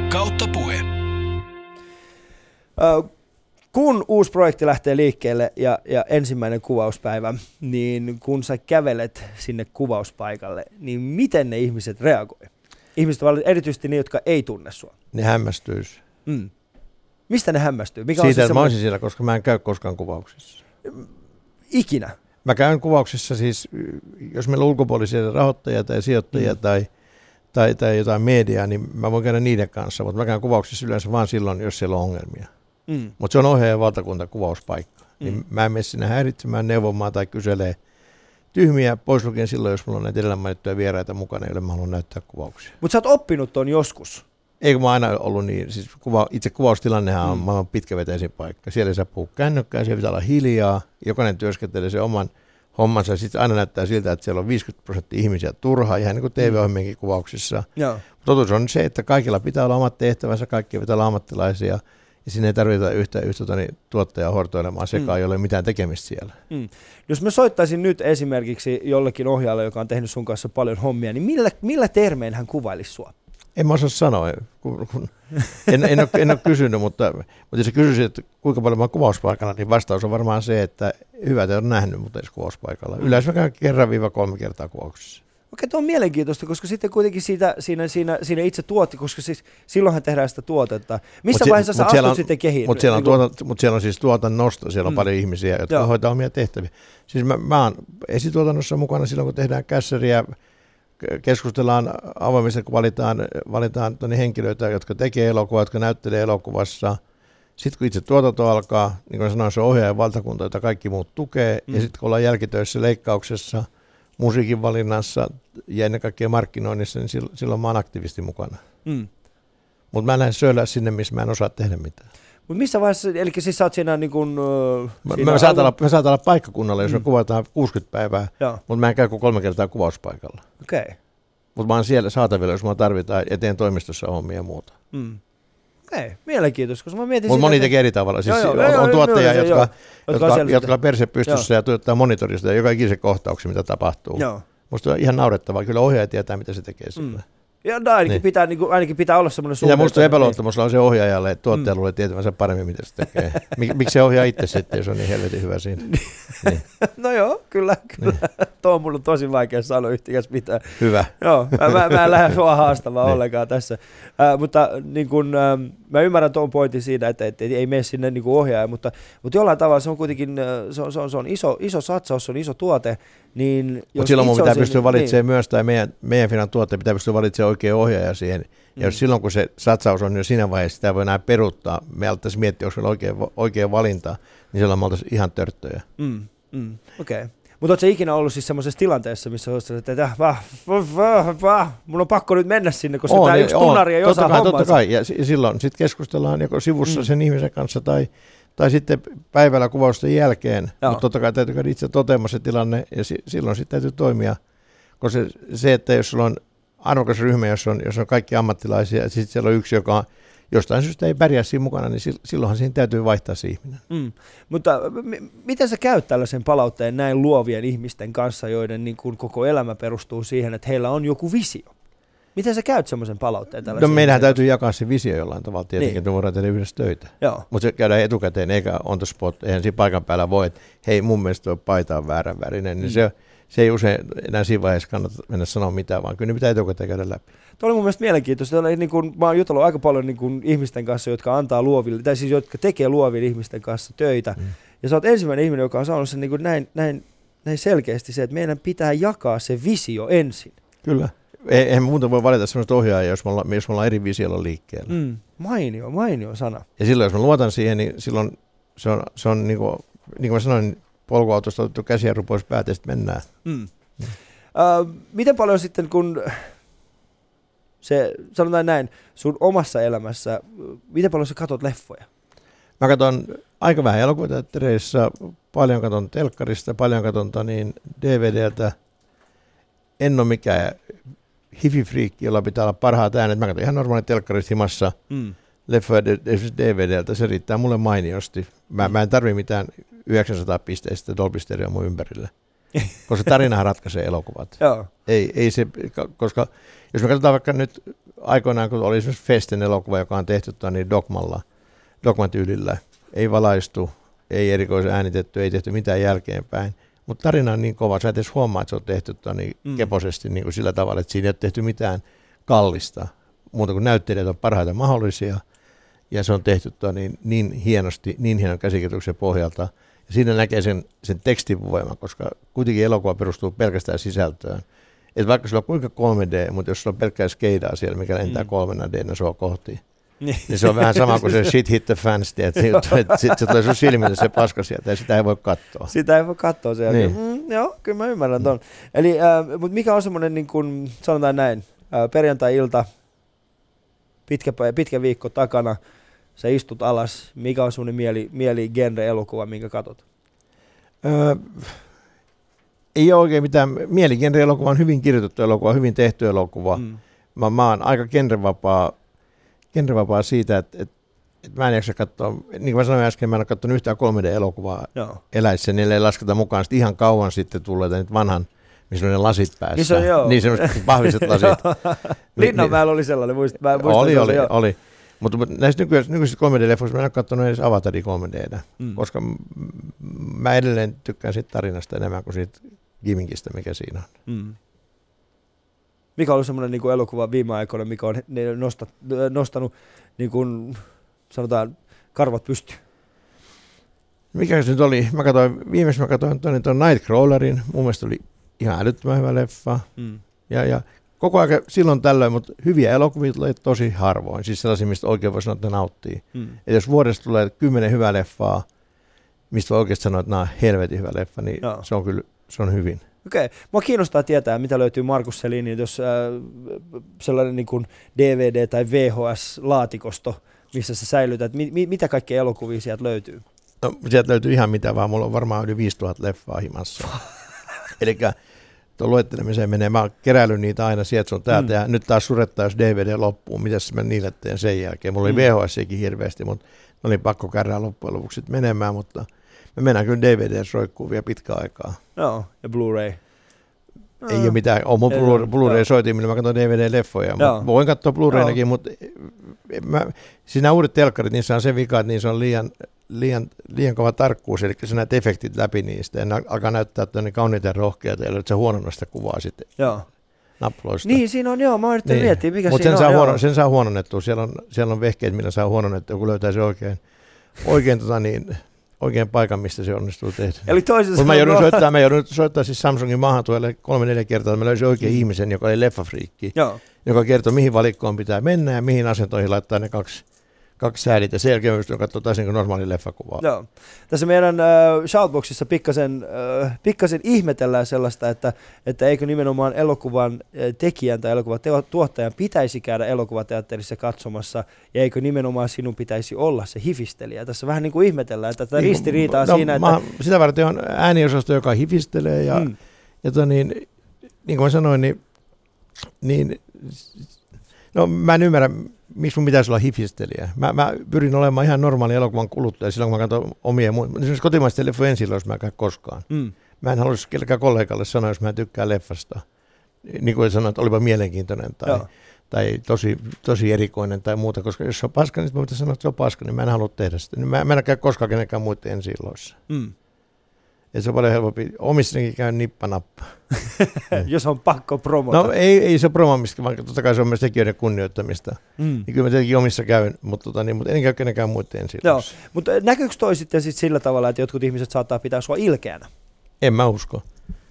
kautta puhe. Kun uusi projekti lähtee liikkeelle ja, ja ensimmäinen kuvauspäivä, niin kun sä kävelet sinne kuvauspaikalle, niin miten ne ihmiset reagoi? Ihmiset, erityisesti ne, jotka ei tunne sua. Ne hämmästyisi. Mm. Mistä ne hämmästyy? Mikä Siitä, on se että mä semmoinen- olisin siellä, koska mä en käy koskaan kuvauksissa. ikinä? Mä käyn kuvauksissa siis, jos meillä on ulkopuolisia rahoittajia tai sijoittajia Mm. tai, tai, tai jotain mediaa, niin mä voin käydä niiden kanssa, mutta mä käyn kuvauksissa yleensä vaan silloin, jos siellä on ongelmia. Mm. Mutta se on ohjaajan valtakunta kuvauspaikka. Mm. Niin mä en mene sinne häiritsemään, neuvomaan tai kyselee tyhmiä, pois lukien silloin, jos mulla on näitä edellä mainittuja vieraita mukana, joille mä haluan näyttää kuvauksia. Mutta sä oot oppinut ton joskus. Eikö mä aina ollut niin, siis kuva, itse kuvaustilannehan on Mm. mm. maailman pitkäveteisin paikka. Siellä ei saa puhua kännykkää, siellä pitää olla hiljaa, jokainen työskentelee sen oman hommansa, ja sitten aina näyttää siltä, että siellä on 50 prosenttia ihmisiä turhaa, ihan niin kuin TV-ohjelmienkin kuvauksissa. Joo. Totuus on se, että kaikilla pitää olla omat tehtävänsä, kaikki pitää olla ammattilaisia, ja sinne ei tarvita yhtä, yhtä toni, tuottajaa hortoilemaan sekaan, Mm. mm. jolla ei ole mitään tekemistä siellä. Mm. Jos mä soittaisin nyt esimerkiksi jollekin ohjaajalle, joka on tehnyt sun kanssa paljon hommia, niin millä, millä termein hän kuvailisi sua? En mä osaa sanoa, kun, kun en, en, ole, en ole kysynyt, mutta, mutta jos sä kysyisit, että kuinka paljon mä oon kuvauspaikalla, niin vastaus on varmaan se, että hyvä te on nähnyt, mutta edes kuvauspaikalla. Yleensä mä kerran viiva kolme kertaa kuvauksissa. Okei, tuo on mielenkiintoista, koska sitten kuitenkin siitä, siinä, siinä, siinä itse tuotti, koska siis silloinhan tehdään sitä tuotetta. Missä Mut si- vaiheessa sä mut siellä astut on- sitten kehiin? Mutta siellä, on Niin kuin- tuota, mut siellä on siis tuotannosta, siellä on Mm. mm. paljon ihmisiä, jotka Joo. Hoitaa omia tehtäviä. Siis mä, mä oon esituotannossa mukana silloin, kun tehdään kässäriä, keskustellaan avoimesti, kun valitaan, valitaan henkilöitä, jotka tekee elokuvaa, jotka näyttelee elokuvassa. Sitten kun itse tuotanto alkaa, niin kuin sanoin, se on ohjaajan valtakunta, jota kaikki muut tukee. Mm. Ja sitten kun ollaan jälkitöissä leikkauksessa, musiikin valinnassa ja ennen kaikkea markkinoinnissa, niin silloin, silloin mä oon aktiivisesti mukana. Mm. Mutta mä en lähde sinne, missä mä en osaa tehdä mitään. Mutta missä vaiheessa, eli siis sä oot siinä niin kuin... Mä, mä, saatan olla, mä saatan olla paikkakunnalla, jos Mm. me kuvataan 60 päivää, Joo, mutta mä en käy kuin kolme kertaa kuvauspaikalla. okei. Okay. Mutta mä oon siellä saatavilla, jos mä tarvitaan, ja teen toimistossa hommia ja muuta. Mm. Okei, mielenkiintoista, koska mä mietin Mutta moni tekee eri tavalla. Siis Joo, on, joo, joo, on joo, tuottajia, joo, joo, jotka, on jotka, jotka sitä. on perse pystyssä ja tuottaa monitorista joka ikisen kohtauksen, mitä tapahtuu. Joo. Musta on ihan naurettavaa. Kyllä ohjaaja tietää, mitä se tekee sillä. Mm. Ja no, ainakin, Niin. pitää, niin kuin, ainakin pitää olla semmoinen Ja musta epäluottamus on se ohjaajalle, että tuottaja Mm. tietävänsä paremmin, mitä se tekee. Mik, miksi se ohjaa itse sitten, jos on niin helvetin hyvä siinä? niin. [LAUGHS] No joo, kyllä, kyllä. Tuo on mulle tosi vaikea sanoa yhtikäs mitään. Hyvä. Joo, mä, mä, mä en lähde sua haastamaan Niin. ollenkaan tässä. Äh, mutta niin kun, ähm, mä ymmärrän tuon pointin siitä, että, että ei mene sinne niin ohjaaja, mutta, mutta jollain tavalla se on kuitenkin äh, se on, se on, se on iso, iso satsaus, se on iso tuote. Niin Mutta jos silloin mun pitää olisin- pystyä valitsemaan myös, tai meidän, meidän Finan tuotteen pitää pystyä valitsemaan oikea ohjaaja siihen. Ja jos Mm. silloin, kun se satsaus on jo siinä vaiheessa, sitä voi enää peruuttaa, me alettaisiin miettiä, onko meillä oikea, oikea valinta, niin silloin me oltaisiin ihan törttöjä. Mm, mm, Okei. Okay. Mutta ootko ikinä ollut siis semmoisessa tilanteessa, missä olet että äh, vah, vah, vah, vah, mun on pakko nyt mennä sinne, koska tämä yksi tunnari ei totta osaa kai, hommaa. totta kai. Ja si- silloin sitten keskustellaan joko sivussa Mm. sen ihmisen kanssa tai, tai sitten päivällä kuvausten jälkeen. Mutta totta kai täytyy käydä itse toteamassa se tilanne ja si- silloin sitten täytyy toimia. Koska se, se, että jos sulla on arvokas ryhmä, jos on, jos on kaikki ammattilaisia ja sitten siellä on yksi, joka jostain syystä ei pärjää siinä mukana, niin sil- silloinhan siinä täytyy vaihtaa se ihminen. Mm. Mutta m- miten sä käyt tällaisen palautteen näin luovien ihmisten kanssa, joiden niin kuin koko elämä perustuu siihen, että heillä on joku visio? Miten sä käyt semmoisen palautteen No meidän täytyy jakaa se visio jollain tavalla tietenkin, Niin. että me voidaan tehdä yhdessä töitä. Mutta se käydään etukäteen eikä on the spot. Eihän siinä paikan päällä voi, että hei mun mielestä tuo paita on väärän värinen. Niin Mm. se, se ei usein enää siinä vaiheessa kannata mennä sanoa mitään, vaan kyllä ne pitää etukäteen käydä läpi. Tuo oli mun mielestä mielenkiintoista. Oli niin kuin, mä oon jutellut aika paljon niin kuin ihmisten kanssa, jotka antaa luoville, tai siis jotka tekee luoville ihmisten kanssa töitä. Mm. Ja sä oot ensimmäinen ihminen, joka on saanut sen niin kuin näin, näin, näin selkeästi se, että meidän pitää jakaa se visio ensin. Kyllä. Ei, eihän muuta voi valita sellaista ohjaajaa, jos me ollaan, jos me ollaan eri visiolla liikkeellä. Mm. Mm. Mainio, mainio sana. Ja silloin, jos mä luotan siihen, niin silloin se on, se on niin kuin, niin kuin mä sanoin, polkuautosta otettu käsijarru pois päältä ja sitten mennään. Mm. Uh, miten paljon sitten, kun se, sanotaan näin, sun omassa elämässä, miten paljon sä katot leffoja? Mä katson aika vähän elokuvateattereissa, paljon katon telkkarista, paljon katon niin DVDltä. En ole mikään hififriikki, jolla pitää olla parhaat äänet. Mä katson ihan normaali telkkarista himassa Mm. leffoja esimerkiksi DVDltä. Se riittää mulle mainiosti. Mä, mä en tarvi mitään 900 pisteistä Dolby Stereo mun ympärille. Koska tarinahan ratkaisee elokuvat. Joo. Ei, ei se, koska jos me katsotaan vaikka nyt aikoinaan, kun oli esimerkiksi Festen elokuva, joka on tehty tota niin Dogmalla, Dogman tyylillä, ei valaistu, ei erikoisen äänitetty, ei tehty mitään jälkeenpäin. Mutta tarina on niin kova, sä et edes huomaa, että se on tehty tota niin Mm. keposesti niin kuin sillä tavalla, että siinä ei ole tehty mitään kallista, muuta kuin näyttelijät on parhaita mahdollisia, ja se on tehty tota niin, niin hienosti, niin hienon käsikirjoituksen pohjalta, ja siinä näkee sen, sen tekstin voiman, koska kuitenkin elokuva perustuu pelkästään sisältöön. Et vaikka sulla on kuinka 3D, mutta jos sulla on pelkkää skeidaa siellä, mikä lentää Mm. 3D sua kohti, Niin. niin se on vähän sama kuin se [LAUGHS] shit hit the fans, että sitten se tulee sun silmille se paska sieltä ja sitä ei voi katsoa. Sitä ei voi katsoa jälkeen. Niin. Mm, joo, kyllä mä ymmärrän ton. Eli, äh, mutta mikä on semmoinen, niin kuin, sanotaan näin, äh, perjantai-ilta, pitkä, pitkä viikko takana, sä istut alas, mikä on semmoinen mieli, mieli genre-elokuva, minkä katot? Öö, ei ole oikein mitään. Mieligenre-elokuva on hyvin kirjoitettu elokuva, hyvin tehty elokuva. Mm. Mä, mä oon aika genrevapaa, genrevapaa siitä, että, että, että mä en jaksa katsoa, niin kuin mä sanoin äsken, mä en ole katsonut yhtään 3D-elokuvaa Joo. eläissä, niille ei lasketa mukaan sitten ihan kauan sitten tulleita nyt vanhan, missä ne lasit päässä. Niin se on, joo. Niin semmoiset pahviset lasit. [LAUGHS] Linnanmäellä oli sellainen, muistat, mä oli, oli, joo. oli. Mutta mutta näistä nykyisistä, nykyisistä 3D-leffoista mä en ole katsonut edes Avatarin 3Dtä, Mm. koska mä edelleen tykkään siitä tarinasta enemmän kuin siitä giminkistä, mikä siinä on. Mm. Mikä on ollut semmoinen niin elokuva viime aikoina, mikä on ne nostat, nostanut, niin kuin, sanotaan, karvat pystyyn? Mikä se nyt oli? Mä katsoin, viimeksi mä katsoin tuon, tuon Nightcrawlerin, mun mielestä oli ihan älyttömän hyvä leffa. Mm. Ja, ja koko ajan silloin tällöin, mutta hyviä elokuvia tulee tosi harvoin. Siis sellaisia, mistä oikein voi sanoa, että nauttii. Mm. Et jos vuodessa tulee kymmenen hyvää leffaa, mistä voi oikeasti sanoa, että nämä on helvetin hyvä leffa, niin Joo. se on kyllä se on hyvin. Okei. Mua kiinnostaa tietää, mitä löytyy Markus Selinin, jos äh, sellainen niin kuin DVD- tai VHS-laatikosto, missä sä säilytät, mi- mi- mitä kaikkea elokuvia sieltä löytyy? No, sieltä löytyy ihan mitä vaan, mulla on varmaan yli 5000 leffaa himassa. [LAUGHS] Eli tuon luettelemiseen menee. Mä oon keräillyt niitä aina sieltä sun täältä, Mm. ja nyt taas surettaa, jos DVD loppuu. Mitäs mä niille teen sen jälkeen? Mulla oli Mm. VHSikin hirveästi, mutta ne oli pakko käydä loppujen lopuksi menemään, mutta me mennään kyllä DVD roikkuu vielä pitkään aikaa. Joo, ja Blu-ray. Ei ole mitään, on mun Ei Blu- ole, Blu-ray joo. soitin, millä mä katson DVD-leffoja. Mä voin katsoa Blu-raynakin, mutta en mä, siis nämä uudet telkkarit, niissä on se vika, että niissä on liian, liian, liian kova tarkkuus, eli sä näet efektit läpi niistä, ja ne alkaa näyttää tuonne kauniita ja rohkeita, eli sä huononna sitä kuvaa sitten Joo. nappuloista. Niin, siinä on, joo, mä oon yrittänyt miettiä, mikä Mutta siinä sen, on. saa huono, sen saa huononnettua, siellä on, siellä on vehkeet, millä saa huononnettua, kun löytää se oikein, oikein, tota niin, oikein paikan, mistä se onnistuu tehdä. Eli toisin Mutta mä sanoen- joudun soittaa, mä joudun soittaa siis Samsungin maahantuojalle kolme neljä kertaa, että mä löysin oikein ihmisen, joka oli leffafriikki, Joo. joka kertoo, mihin valikkoon pitää mennä ja mihin asentoihin laittaa ne kaksi, kaksi säädit. Ja sen jälkeen pystyn katsoa taas niin kuin normaali leffakuva. Joo. Tässä meidän äh, Shoutboxissa pikkasen, äh, pikkasen ihmetellään sellaista, että, että eikö nimenomaan elokuvan äh, tekijän tai elokuvan tuottajan pitäisi käydä elokuvateatterissa katsomassa, ja eikö nimenomaan sinun pitäisi olla se hifistelijä. Tässä vähän niin kuin ihmetellään, että tätä ristiriitaa no, siinä, että... mä, Sitä varten on ääniosasto, joka hifistelee ja, Mm, ja to, niin, niin kuin mä sanoin, niin, niin no, mä en ymmärrä, miksi mun pitäisi olla hifistelijä. Mä, mä pyrin olemaan ihan normaali elokuvan kuluttaja silloin, kun mä katson omia muita. Esimerkiksi kotimaisten leffojen ensi jos mä en koskaan. mm, Mä en haluaisi kellekään kollegalle sanoa, jos mä en tykkää leffasta. Niin kuin sanoin, että olipa mielenkiintoinen tai, joo. tai tosi, tosi erikoinen tai muuta, koska jos se on paska, niin mä pitäisi sanoa, että se on paska, niin mä en halua tehdä sitä. Niin mä, mä en käy koskaan kenenkään muiden ensi. Mm. Et se on paljon helpompi. Omissakin käy nippanappa. [LAUGHS] Jos on pakko promota. No ei, ei se ole promoamista, vaan totta kai se on myös tekijöiden kunnioittamista. mm. Niin kyllä mä tietenkin omissa käyn, mutta, tota, niin, mutta en käy kenenkään muiden ensi Joo. Mutta näkyykö toi sitten sit sillä tavalla, että jotkut ihmiset saattaa pitää sua ilkeänä? En mä usko.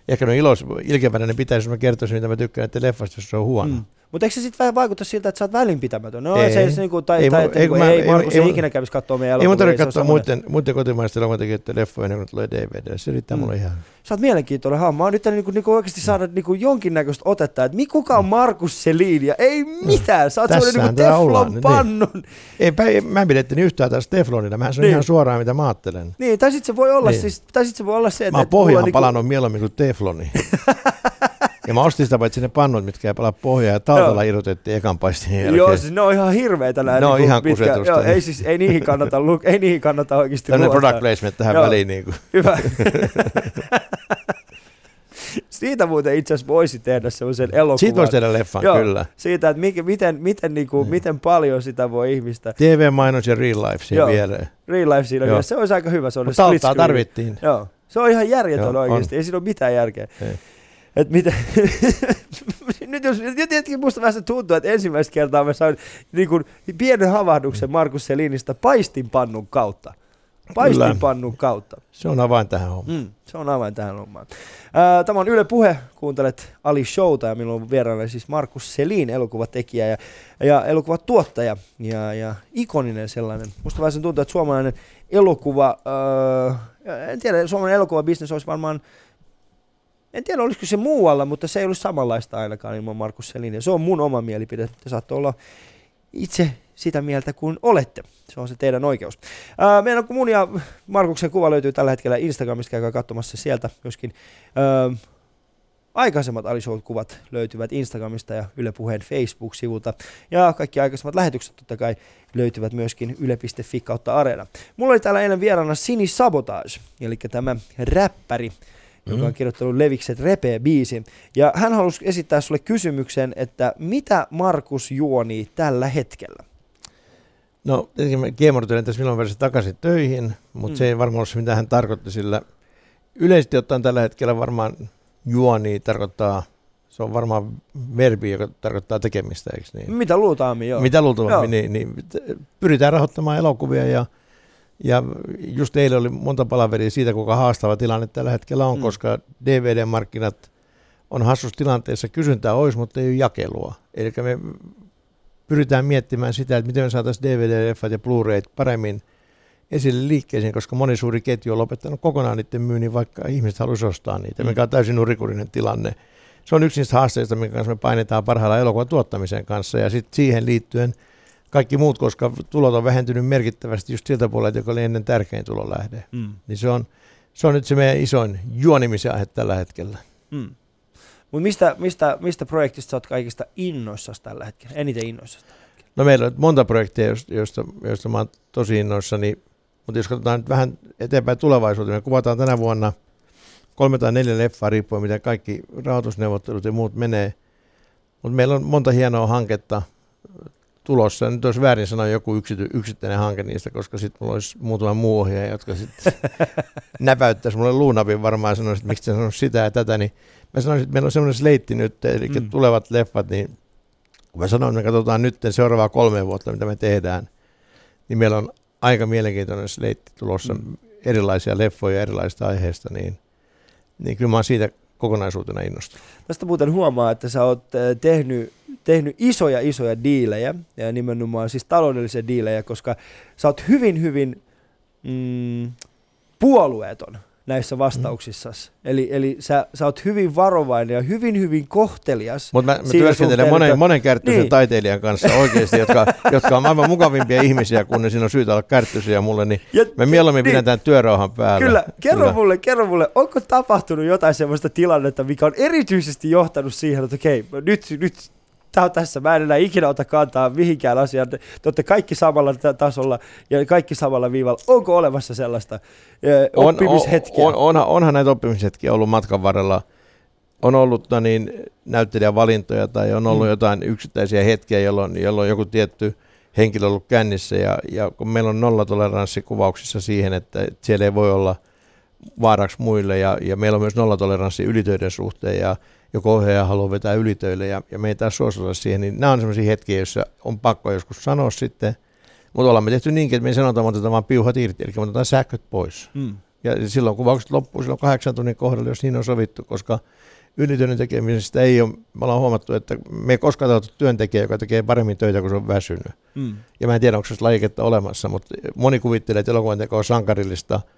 Ehkä ne ilos, ilkevänä ne pitäisi, jos mä kertoisin, mitä mä tykkään näiden leffasta, jos se on huono. Mm. Mutta eikö se sitten vähän vaikuta siltä, että sä oot välinpitämätön? No Ei. se, se niinku, tai, Ei tai, ei, niinku, kun mä- ei, Markus ei ei, ikinä kävisi katsoa meidän Ei mun elokuvia. tarvitse katsoa muiden, muiden kotimaisten elokuvatekijöiden leffoja ennen kuin tulee DVD. Se riittää Mm. mulle ihan. Sä oot mielenkiintoinen oon nyt niinku, niinku oikeasti saada niinku jonkinnäköistä otetta, että mi- kuka on Markus Selin ja ei mitään. Sä oot semmoinen Tässähän niinku tää ollaan teflon nyt, pannun. Ei, ei, mä en pidettäni yhtään taas teflonilla. Mä sanon Niin. ihan suoraan, mitä mä ajattelen. Niin, tai sit se voi olla, Niin. siis, tai sit se voi olla se, että... Mä oon pohjaan niinku- palannut mieluummin kuin tefloni. [LAUGHS] ja mä ostin sitä paitsi ne pannut, mitkä ei palaa pohjaa. Ja talvella irrotettiin ekan paistin [LAUGHS] jälkeen. Joo, siis ne on ihan hirveitä nämä. Ne on niinku, ihan mitkä- kusetusta, Joo, niin. ei, siis, ei, niihin kannata, lu- ei niihin kannata oikeasti Tämmöinen luottaa. product placement tähän Joo. väliin. Niin kuin. [LAUGHS] Hyvä. Siitä muuten itse asiassa voisi tehdä semmoisen elokuvan. Siitä voisi tehdä leffan, Joo. kyllä. Siitä, että mikä, miten, miten, niinku, Niin. miten paljon sitä voi ihmistä. TV-mainos ja real life Joo. viereen. Real life siinä mielessä, se olisi aika hyvä. Se on Mutta tarvittiin. Joo. Se on ihan järjetön Joo, oikeasti, ei siinä ole mitään järkeä. Ei. Et miten, [LAUGHS] nyt jos, nyt tietenkin musta vähän se tuntuu, että ensimmäistä kertaa mä sain niin kuin, pienen havahduksen Markus Selinistä paistinpannun kautta. Paistinpannun kautta. Se on avain tähän hommaan. Mm, se on avain tähän hommaan. Ää, Tämä on Yle Puhe, kuuntelet Ali Showta ja minulla on vieraana siis Markus Selin, elokuvatekijä ja, ja elokuvatuottaja ja, ja ikoninen sellainen. Musta vähän se tuntuu, että suomalainen elokuva, ää, en tiedä, suomalainen elokuvabisnes olisi varmaan, en tiedä olisiko se muualla, mutta se ei olisi samanlaista ainakaan ilman Markus Selin. Se on mun oma mielipide. Te saatte olla itse sitä mieltä kuin olette. Se on se teidän oikeus. Ää, meidän mun ja Markuksen kuva löytyy tällä hetkellä Instagramista, käykää katsomassa sieltä myöskin. Ää, aikaisemmat Alishow-kuvat löytyvät Instagramista ja Yle Puheen Facebook-sivulta. Ja kaikki aikaisemmat lähetykset totta kai löytyvät myöskin yle.fi kautta areena. Mulla oli täällä eilen vieraana Sini Sabotage, eli tämä räppäri, joka on Mhm. kirjoittanut Levikset repee biisin. Ja hän halusi esittää sulle kysymyksen, että mitä Markus juonii tällä hetkellä? No, tietenkin kiemurtelen tässä milloin verran takaisin töihin, mutta Mm. mm. se ei varmaan ole se, mitä hän tarkoitti, sillä yleisesti ottaen tällä hetkellä varmaan juoni tarkoittaa, se on varmaan verbi, joka tarkoittaa tekemistä, eikö niin? Mitä luultaammin, joo. Mitä luultavasti, Joo. niin, niin pyritään rahoittamaan elokuvia ja, ja just eilen oli monta palaveria siitä, kuinka haastava tilanne tällä hetkellä on, Mm. koska DVD-markkinat on hassussa tilanteessa, kysyntää olisi, mutta ei ole jakelua. Eli me pyritään miettimään sitä, että miten me saataisiin DVD-leffat ja Blu-rayt paremmin esille liikkeeseen, koska moni suuri ketju on lopettanut kokonaan niiden myynnin, vaikka ihmiset haluaisivat ostaa niitä, Mm. mikä on täysin nurikurinen tilanne. Se on yksi niistä haasteista, minkä kanssa me painetaan parhailla elokuvan tuottamisen kanssa, ja sitten siihen liittyen kaikki muut, koska tulot on vähentynyt merkittävästi just siltä puolelta, joka oli ennen tärkein tulolähde. Mm. Niin se on, se on nyt se meidän isoin juonimisen aihe tällä hetkellä. Mm. Mutta mistä, mistä, mistä projektista sä oot kaikista innoissasi tällä hetkellä? Eniten innoissasi? No meillä on monta projektia, joista, joista, mä oon tosi innoissani, mutta jos katsotaan nyt vähän eteenpäin tulevaisuuteen, me kuvataan tänä vuonna kolme tai neljä leffaa riippuen, miten kaikki rahoitusneuvottelut ja muut menee. Mutta meillä on monta hienoa hanketta tulossa. Nyt olisi väärin sanoa joku yksity, yksittäinen hanke niistä, koska sitten mulla olisi muutama muu ohjaaja, jotka sitten [LAUGHS] näpäyttäisi mulle luunapin varmaan sanoisi, että miksi sä sitä ja tätä. Niin mä sanoisin, että meillä on semmoinen sleitti nyt, eli mm. tulevat leffat, niin kun mä sanoin, että me katsotaan nyt seuraavaa kolme vuotta, mitä me tehdään, niin meillä on aika mielenkiintoinen sleitti tulossa mm. erilaisia leffoja erilaisista aiheista, niin, niin kyllä mä oon siitä kokonaisuutena innostunut. Tästä muuten huomaa, että sä oot tehnyt, tehnyt isoja isoja diilejä, ja nimenomaan siis taloudellisia diilejä, koska sä oot hyvin hyvin mm, puolueeton näissä vastauksissa. Mm. Eli, eli sä, sä oot hyvin varovainen ja hyvin hyvin kohtelias. Mutta mä, mä työskentelen monen, monen kärttyisen niin. taiteilijan kanssa oikeasti, jotka, [LAUGHS] jotka on aivan mukavimpia ihmisiä, kun ne siinä on syytä olla kärttyisiä mulle, niin ja, me mieluummin niin. pidetään työrauhan päällä. Kyllä, kerro Kyllä. mulle, kerro mulle, onko tapahtunut jotain sellaista tilannetta, mikä on erityisesti johtanut siihen, että okei, nyt, nyt tämä on tässä, mä en enää ikinä ota kantaa mihinkään asiaan, te, te olette kaikki samalla tasolla ja kaikki samalla viivalla. Onko olemassa sellaista ö, oppimishetkiä? On, on, onhan, onhan näitä oppimishetkiä ollut matkan varrella. On ollut no niin, näyttelijävalintoja tai on ollut mm. jotain yksittäisiä hetkiä, jolloin, jolloin joku tietty henkilö on ollut kännissä ja, ja kun meillä on nollatoleranssi kuvauksissa siihen, että siellä ei voi olla vaaraksi muille ja, ja meillä on myös nollatoleranssi ylitöiden suhteen ja joko ohjaaja haluaa vetää ylitöille ja, ja me ei taas suostuta siihen, niin nämä on sellaisia hetkiä, joissa on pakko joskus sanoa sitten, mutta ollaan me tehty niinkin, että me ei sanota, että otetaan vaan piuhat irti, eli me otetaan sähköt pois. Mm. Ja silloin kuvaukset loppuu silloin kahdeksan tunnin kohdalla, jos niin on sovittu, koska ylitöiden tekemisestä ei ole, me ollaan huomattu, että me ei koskaan tahtu työntekijä, joka tekee paremmin töitä, kun se on väsynyt. Mm. Ja mä en tiedä, onko se lajiketta olemassa, mutta moni kuvittelee, että elokuvan teko on sankarillista –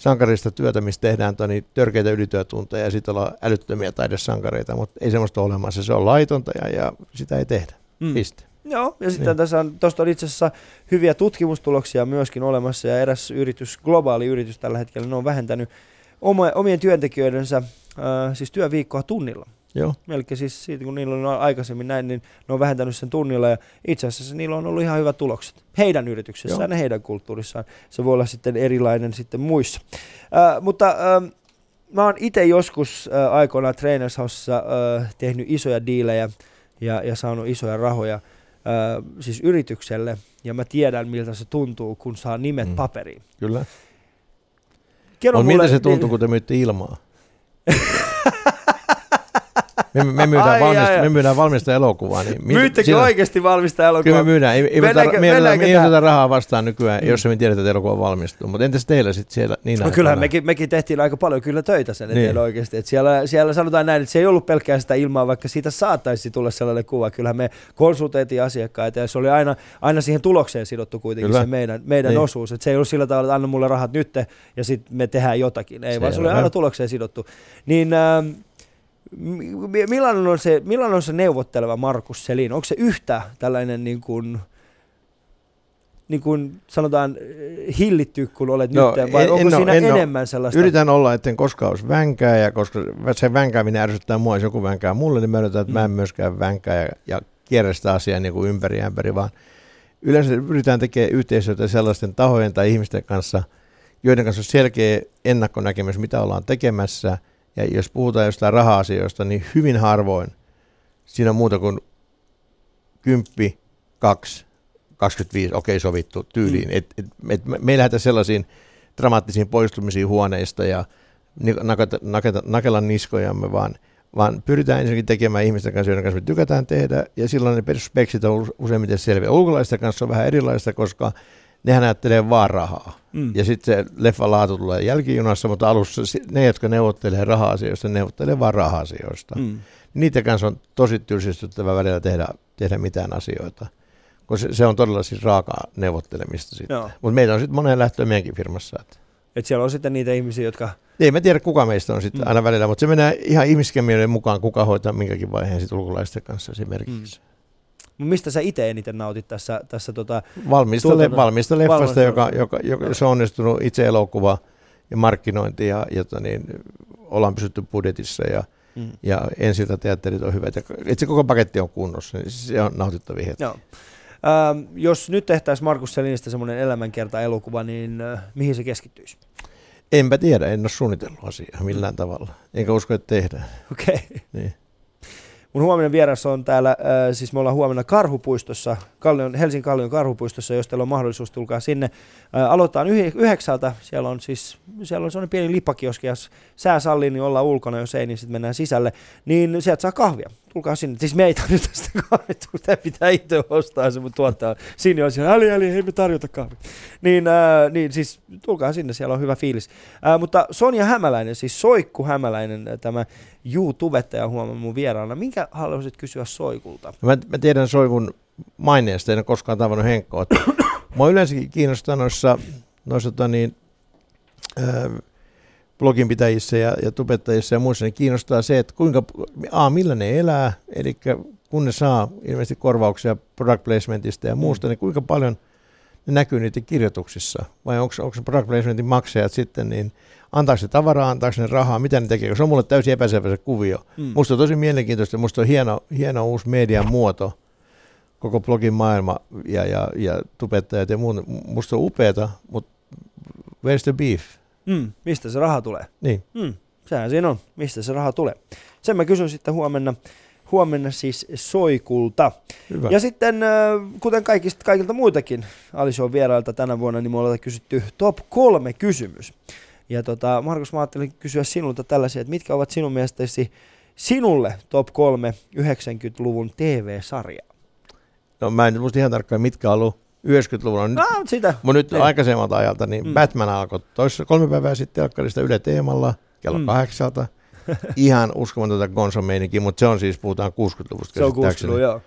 sankarista työtä, missä tehdään niin törkeitä ylityötunteja ja sitten ollaan älyttömiä taidesankareita, mutta ei semmoista ole olemassa. Se on laitonta ja, ja sitä ei tehdä. Mm. Piste. Joo, ja sitten niin. tässä on, tuosta on itse asiassa hyviä tutkimustuloksia myöskin olemassa, ja eräs yritys, globaali yritys tällä hetkellä, ne on vähentänyt oma, omien työntekijöidensä äh, siis työviikkoa tunnilla. Joo. Melkein siis siitä, kun niillä on aikaisemmin näin, niin ne on vähentänyt sen tunnilla ja itse asiassa niillä on ollut ihan hyvät tulokset. Heidän yrityksessään Joo. ja heidän kulttuurissaan. Se voi olla sitten erilainen sitten muissa. Äh, mutta äh, mä oon itse joskus äh, aikoinaan Trainers Housessa äh, tehnyt isoja diilejä ja, ja saanut isoja rahoja äh, siis yritykselle. Ja mä tiedän, miltä se tuntuu, kun saa nimet mm. paperiin. Kyllä. Kerro on, mulle, miltä se tuntuu, niin... kun te myytte ilmaa? [LAUGHS] Me, me, myydään, ai, valmista, ai, me myydään valmista elokuvaa. Niin Myyttekö siinä, oikeasti valmista elokuvaa? Kyllä me myydään. Ei, ei mennäänkö, me ei oteta rahaa vastaan nykyään, mm. jos me tiedetään, että elokuva valmistuu. Mutta entäs teillä sitten siellä niin no, Kyllähän mekin, mekin, tehtiin aika paljon kyllä töitä sen eteen niin. oikeasti. Et siellä, siellä sanotaan näin, että se ei ollut pelkkää sitä ilmaa, vaikka siitä saattaisi tulla sellainen kuva. Kyllähän me konsultoitiin asiakkaita ja se oli aina, aina siihen tulokseen sidottu kuitenkin kyllä. se meidän, meidän niin. osuus. Et se ei ollut sillä tavalla, että anna mulle rahat nyt ja sitten me tehdään jotakin. Ei, se vaan se oli aina tulokseen sidottu. Niin... Äh, millainen on se, millainen on se neuvotteleva Markus Selin? Onko se yhtä tällainen niin kuin, niin kuin sanotaan hillitty, kun olet no, nyt, vai en, onko en siinä en enemmän sellaista? Yritän olla, etten koskaan olisi vänkää, ja koska se vänkääminen ärsyttää mua, jos joku vänkää mulle, niin mä yritän, että mm. mä en mm. myöskään vänkää ja, ja kierrä sitä asiaa niin kuin ympäri ja ympäri, vaan yleensä yritetään tekemään yhteistyötä sellaisten tahojen tai ihmisten kanssa, joiden kanssa on selkeä ennakkonäkemys, mitä ollaan tekemässä – ja jos puhutaan jostain raha-asioista, niin hyvin harvoin siinä on muuta kuin 10, 2, 25, okei okay, sovittu tyyliin. Mm. Et, et, et me ei lähdetä sellaisiin dramaattisiin poistumisiin huoneista ja nakata, nakata, nakella niskojamme, vaan, vaan pyritään ensinnäkin tekemään ihmisten kanssa, joiden kanssa me tykätään tehdä, ja silloin ne perspeksit on useimmiten selviä. Ulkolaisten kanssa on vähän erilaista, koska nehän ajattelee vaan rahaa. Mm. Ja sitten se leffa laatu tulee jälkijunassa, mutta alussa ne, jotka neuvottelee raha-asioista, neuvottelee vaan raha-asioista. Mm. Niiden kanssa on tosi tylsistyttävä välillä tehdä, tehdä mitään asioita. Koska se, se on todella siis raakaa neuvottelemista sitten. Mutta meitä on sitten moneen lähtöön meidänkin firmassa. Että. Et siellä on sitten niitä ihmisiä, jotka... Ei mä tiedä, kuka meistä on sitten mm. aina välillä, mutta se menee ihan ihmiskemioiden mukaan, kuka hoitaa minkäkin vaiheen sitten ulkolaisten kanssa esimerkiksi. Mm. Mistä sä itse eniten nautit tässä, tässä tota, valmista, le, valmista leffasta, joka, joka, joka, se on onnistunut itse elokuva ja markkinointi ja jota niin, ollaan pysytty budjetissa ja Mm. ja ensiltä teatterit on hyvät. Ja itse koko paketti on kunnossa, niin se on nautittavia hetki. Joo. Ähm, jos nyt tehtäisiin Markus Selinistä semmoinen elämänkerta-elokuva, niin äh, mihin se keskittyisi? Enpä tiedä, en ole suunnitellut asiaa millään tavalla. Enkä usko, että tehdään. Okei. Okay. Niin. Mun huominen vieras on täällä, siis me ollaan huomenna Karhupuistossa, Kallion, Helsingin Kallion Karhupuistossa, jos teillä on mahdollisuus, tulkaa sinne. Aloitetaan yh- yhdeksältä, siellä on siis siellä on sellainen pieni lipakioski, jos sää sallii, niin ollaan ulkona, jos ei, niin sitten mennään sisälle. Niin sieltä saa kahvia, tulkaa sinne. Siis me ei tarjota sitä kahvia, tämä pitää itse ostaa se mun tuottaja. Siinä on siellä, äli, äli, ei me tarjota kahvia. Niin, äh, niin siis tulkaa sinne, siellä on hyvä fiilis. Äh, mutta Sonja Hämäläinen, siis Soikku Hämäläinen, tämä YouTubettaja huomaa mun vieraana. Minkä haluaisit kysyä Soikulta? Mä, mä tiedän Soikun maineesta, en ole koskaan tavannut Henkkoa. [COUGHS] Mua yleensäkin kiinnostaa noissa, noissa tota niin, äh, bloginpitäjissä ja, ja tubettajissa ja muissa, niin kiinnostaa se, että kuinka, a, millä ne elää, eli kun ne saa ilmeisesti korvauksia product placementista ja muusta, niin kuinka paljon ne näkyy niiden kirjoituksissa, vai onko, onko se product placementin maksajat sitten, niin antaako se tavaraa, antaako ne rahaa, mitä ne tekee, se on mulle täysin epäselvä se kuvio. Mm. Musta on tosi mielenkiintoista, musta on hieno, hieno uusi median muoto, koko blogin maailma ja, ja, ja tubettajat ja muut, musta on upeata, mutta where's the beef? Mm. Mistä se raha tulee? Niin. Mm. Sehän siinä on, mistä se raha tulee. Sen mä kysyn sitten huomenna, huomenna siis Soikulta. Hyvä. Ja sitten, äh, kuten kaikista, kaikilta muitakin Alishon vierailta tänä vuonna, niin me ollaan kysytty top kolme kysymys. Ja tota, Markus, mä ajattelin kysyä sinulta tällaisia, että mitkä ovat sinun mielestäsi sinulle top kolme 90-luvun TV-sarjaa? No mä en muista ihan tarkkaan, mitkä on ollut 90-luvulla. Nyt, Ah, sitä. mun nyt niin. aikaisemmalta ajalta, niin Mm. Batman alkoi toissa kolme päivää sitten telkkarista Yle Teemalla kello Mm. kahdeksalta. Ihan uskomatonta Gonzo-meininkiä, mutta se on siis, puhutaan 60-luvusta Se on käsittääkseni. 60 joo.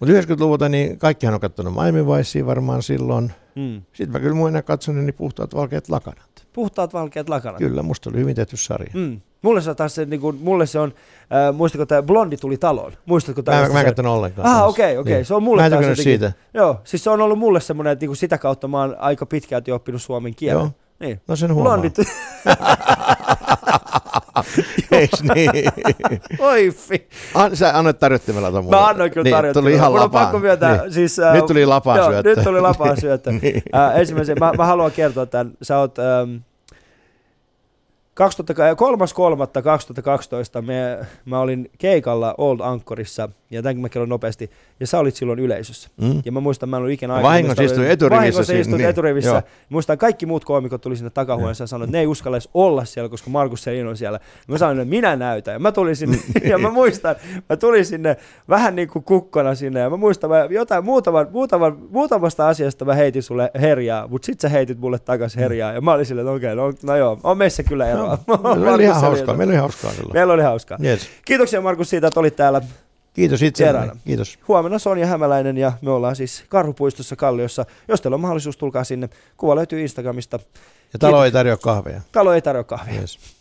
Mutta 90-luvulta niin kaikkihan on katsonut Miami Vicea varmaan silloin. Mm. Sitten mä kyllä muina katson niin puhtaat valkeat lakanat. Puhtaat valkeat lakanat. Kyllä, musta oli hyvin tehty sarja. Mm. Mulle se taas se, niin kuin, mulle se on, äh, muistatko tämä Blondi tuli taloon? Muistatko Mä, tällaista? mä en katsonut ollenkaan. Ah, okei, okei. Niin. Se on mulle Mä en taas siitä. Joo, siis se on ollut mulle semmoinen, että niinku sitä kautta mä oon aika pitkälti oppinut suomen kielen. Joo. Niin. No sen huomaa. Blondit. [LAUGHS] [LAUGHS] Eiks niin? Oi fi. An, sä annoit tarjottimella ton mulle. Mä annoin kyllä niin, tarjottimella. Tuli ihan on lapaan. pakko myöntää, Niin. siis, äh, Nyt tuli lapaan joo, syöttö. Nyt tuli lapaan [LAUGHS] syöttö. niin. äh, ensimmäisen, mä, mä haluan kertoa tämän. Sä oot ähm, 3.3.2012 me, mä olin keikalla Old Anchorissa, ja tämänkin mä kerron nopeasti, ja sä olit silloin yleisössä. Mm. Ja mä muistan, mä en ollut ikinä aikaisemmin- vahingossa istuin eturivissä Vahingossa istuin niin. eturivissä. Joo. Muistan, kaikki muut koomikot tuli sinne takahuoneeseen ja sanoivat, että ne ei uskalla edes olla siellä, koska Markus Selin on siellä. Mä sanoin, että minä näytän. Ja mä tulin sinne, [LAUGHS] ja mä muistan, mä tulin sinne vähän niin kuin kukkona sinne, ja mä muistan, mä jotain muutaman, muutaman, muutamasta asiasta mä heitin sulle herjaa, mutta sit sä heitit mulle takas herjaa, ja mä olin silleen, että okei, no, no joo, on meissä kyllä eroa. [LAUGHS] Meillä oli ihan hauskaa. Meillä oli hauskaa silloin. Meillä oli hauskaa. Yes. Kiitoksia Markus siitä, että olit täällä. Kiitos itselleni. Vieraana. Kiitos. Huomenna Sonja Hämäläinen ja me ollaan siis Karhupuistossa Kalliossa. Jos teillä on mahdollisuus, tulkaa sinne. Kuva löytyy Instagramista. Ja talo ei tarjoa kahveja. Talo ei tarjoa kahvia. Yes.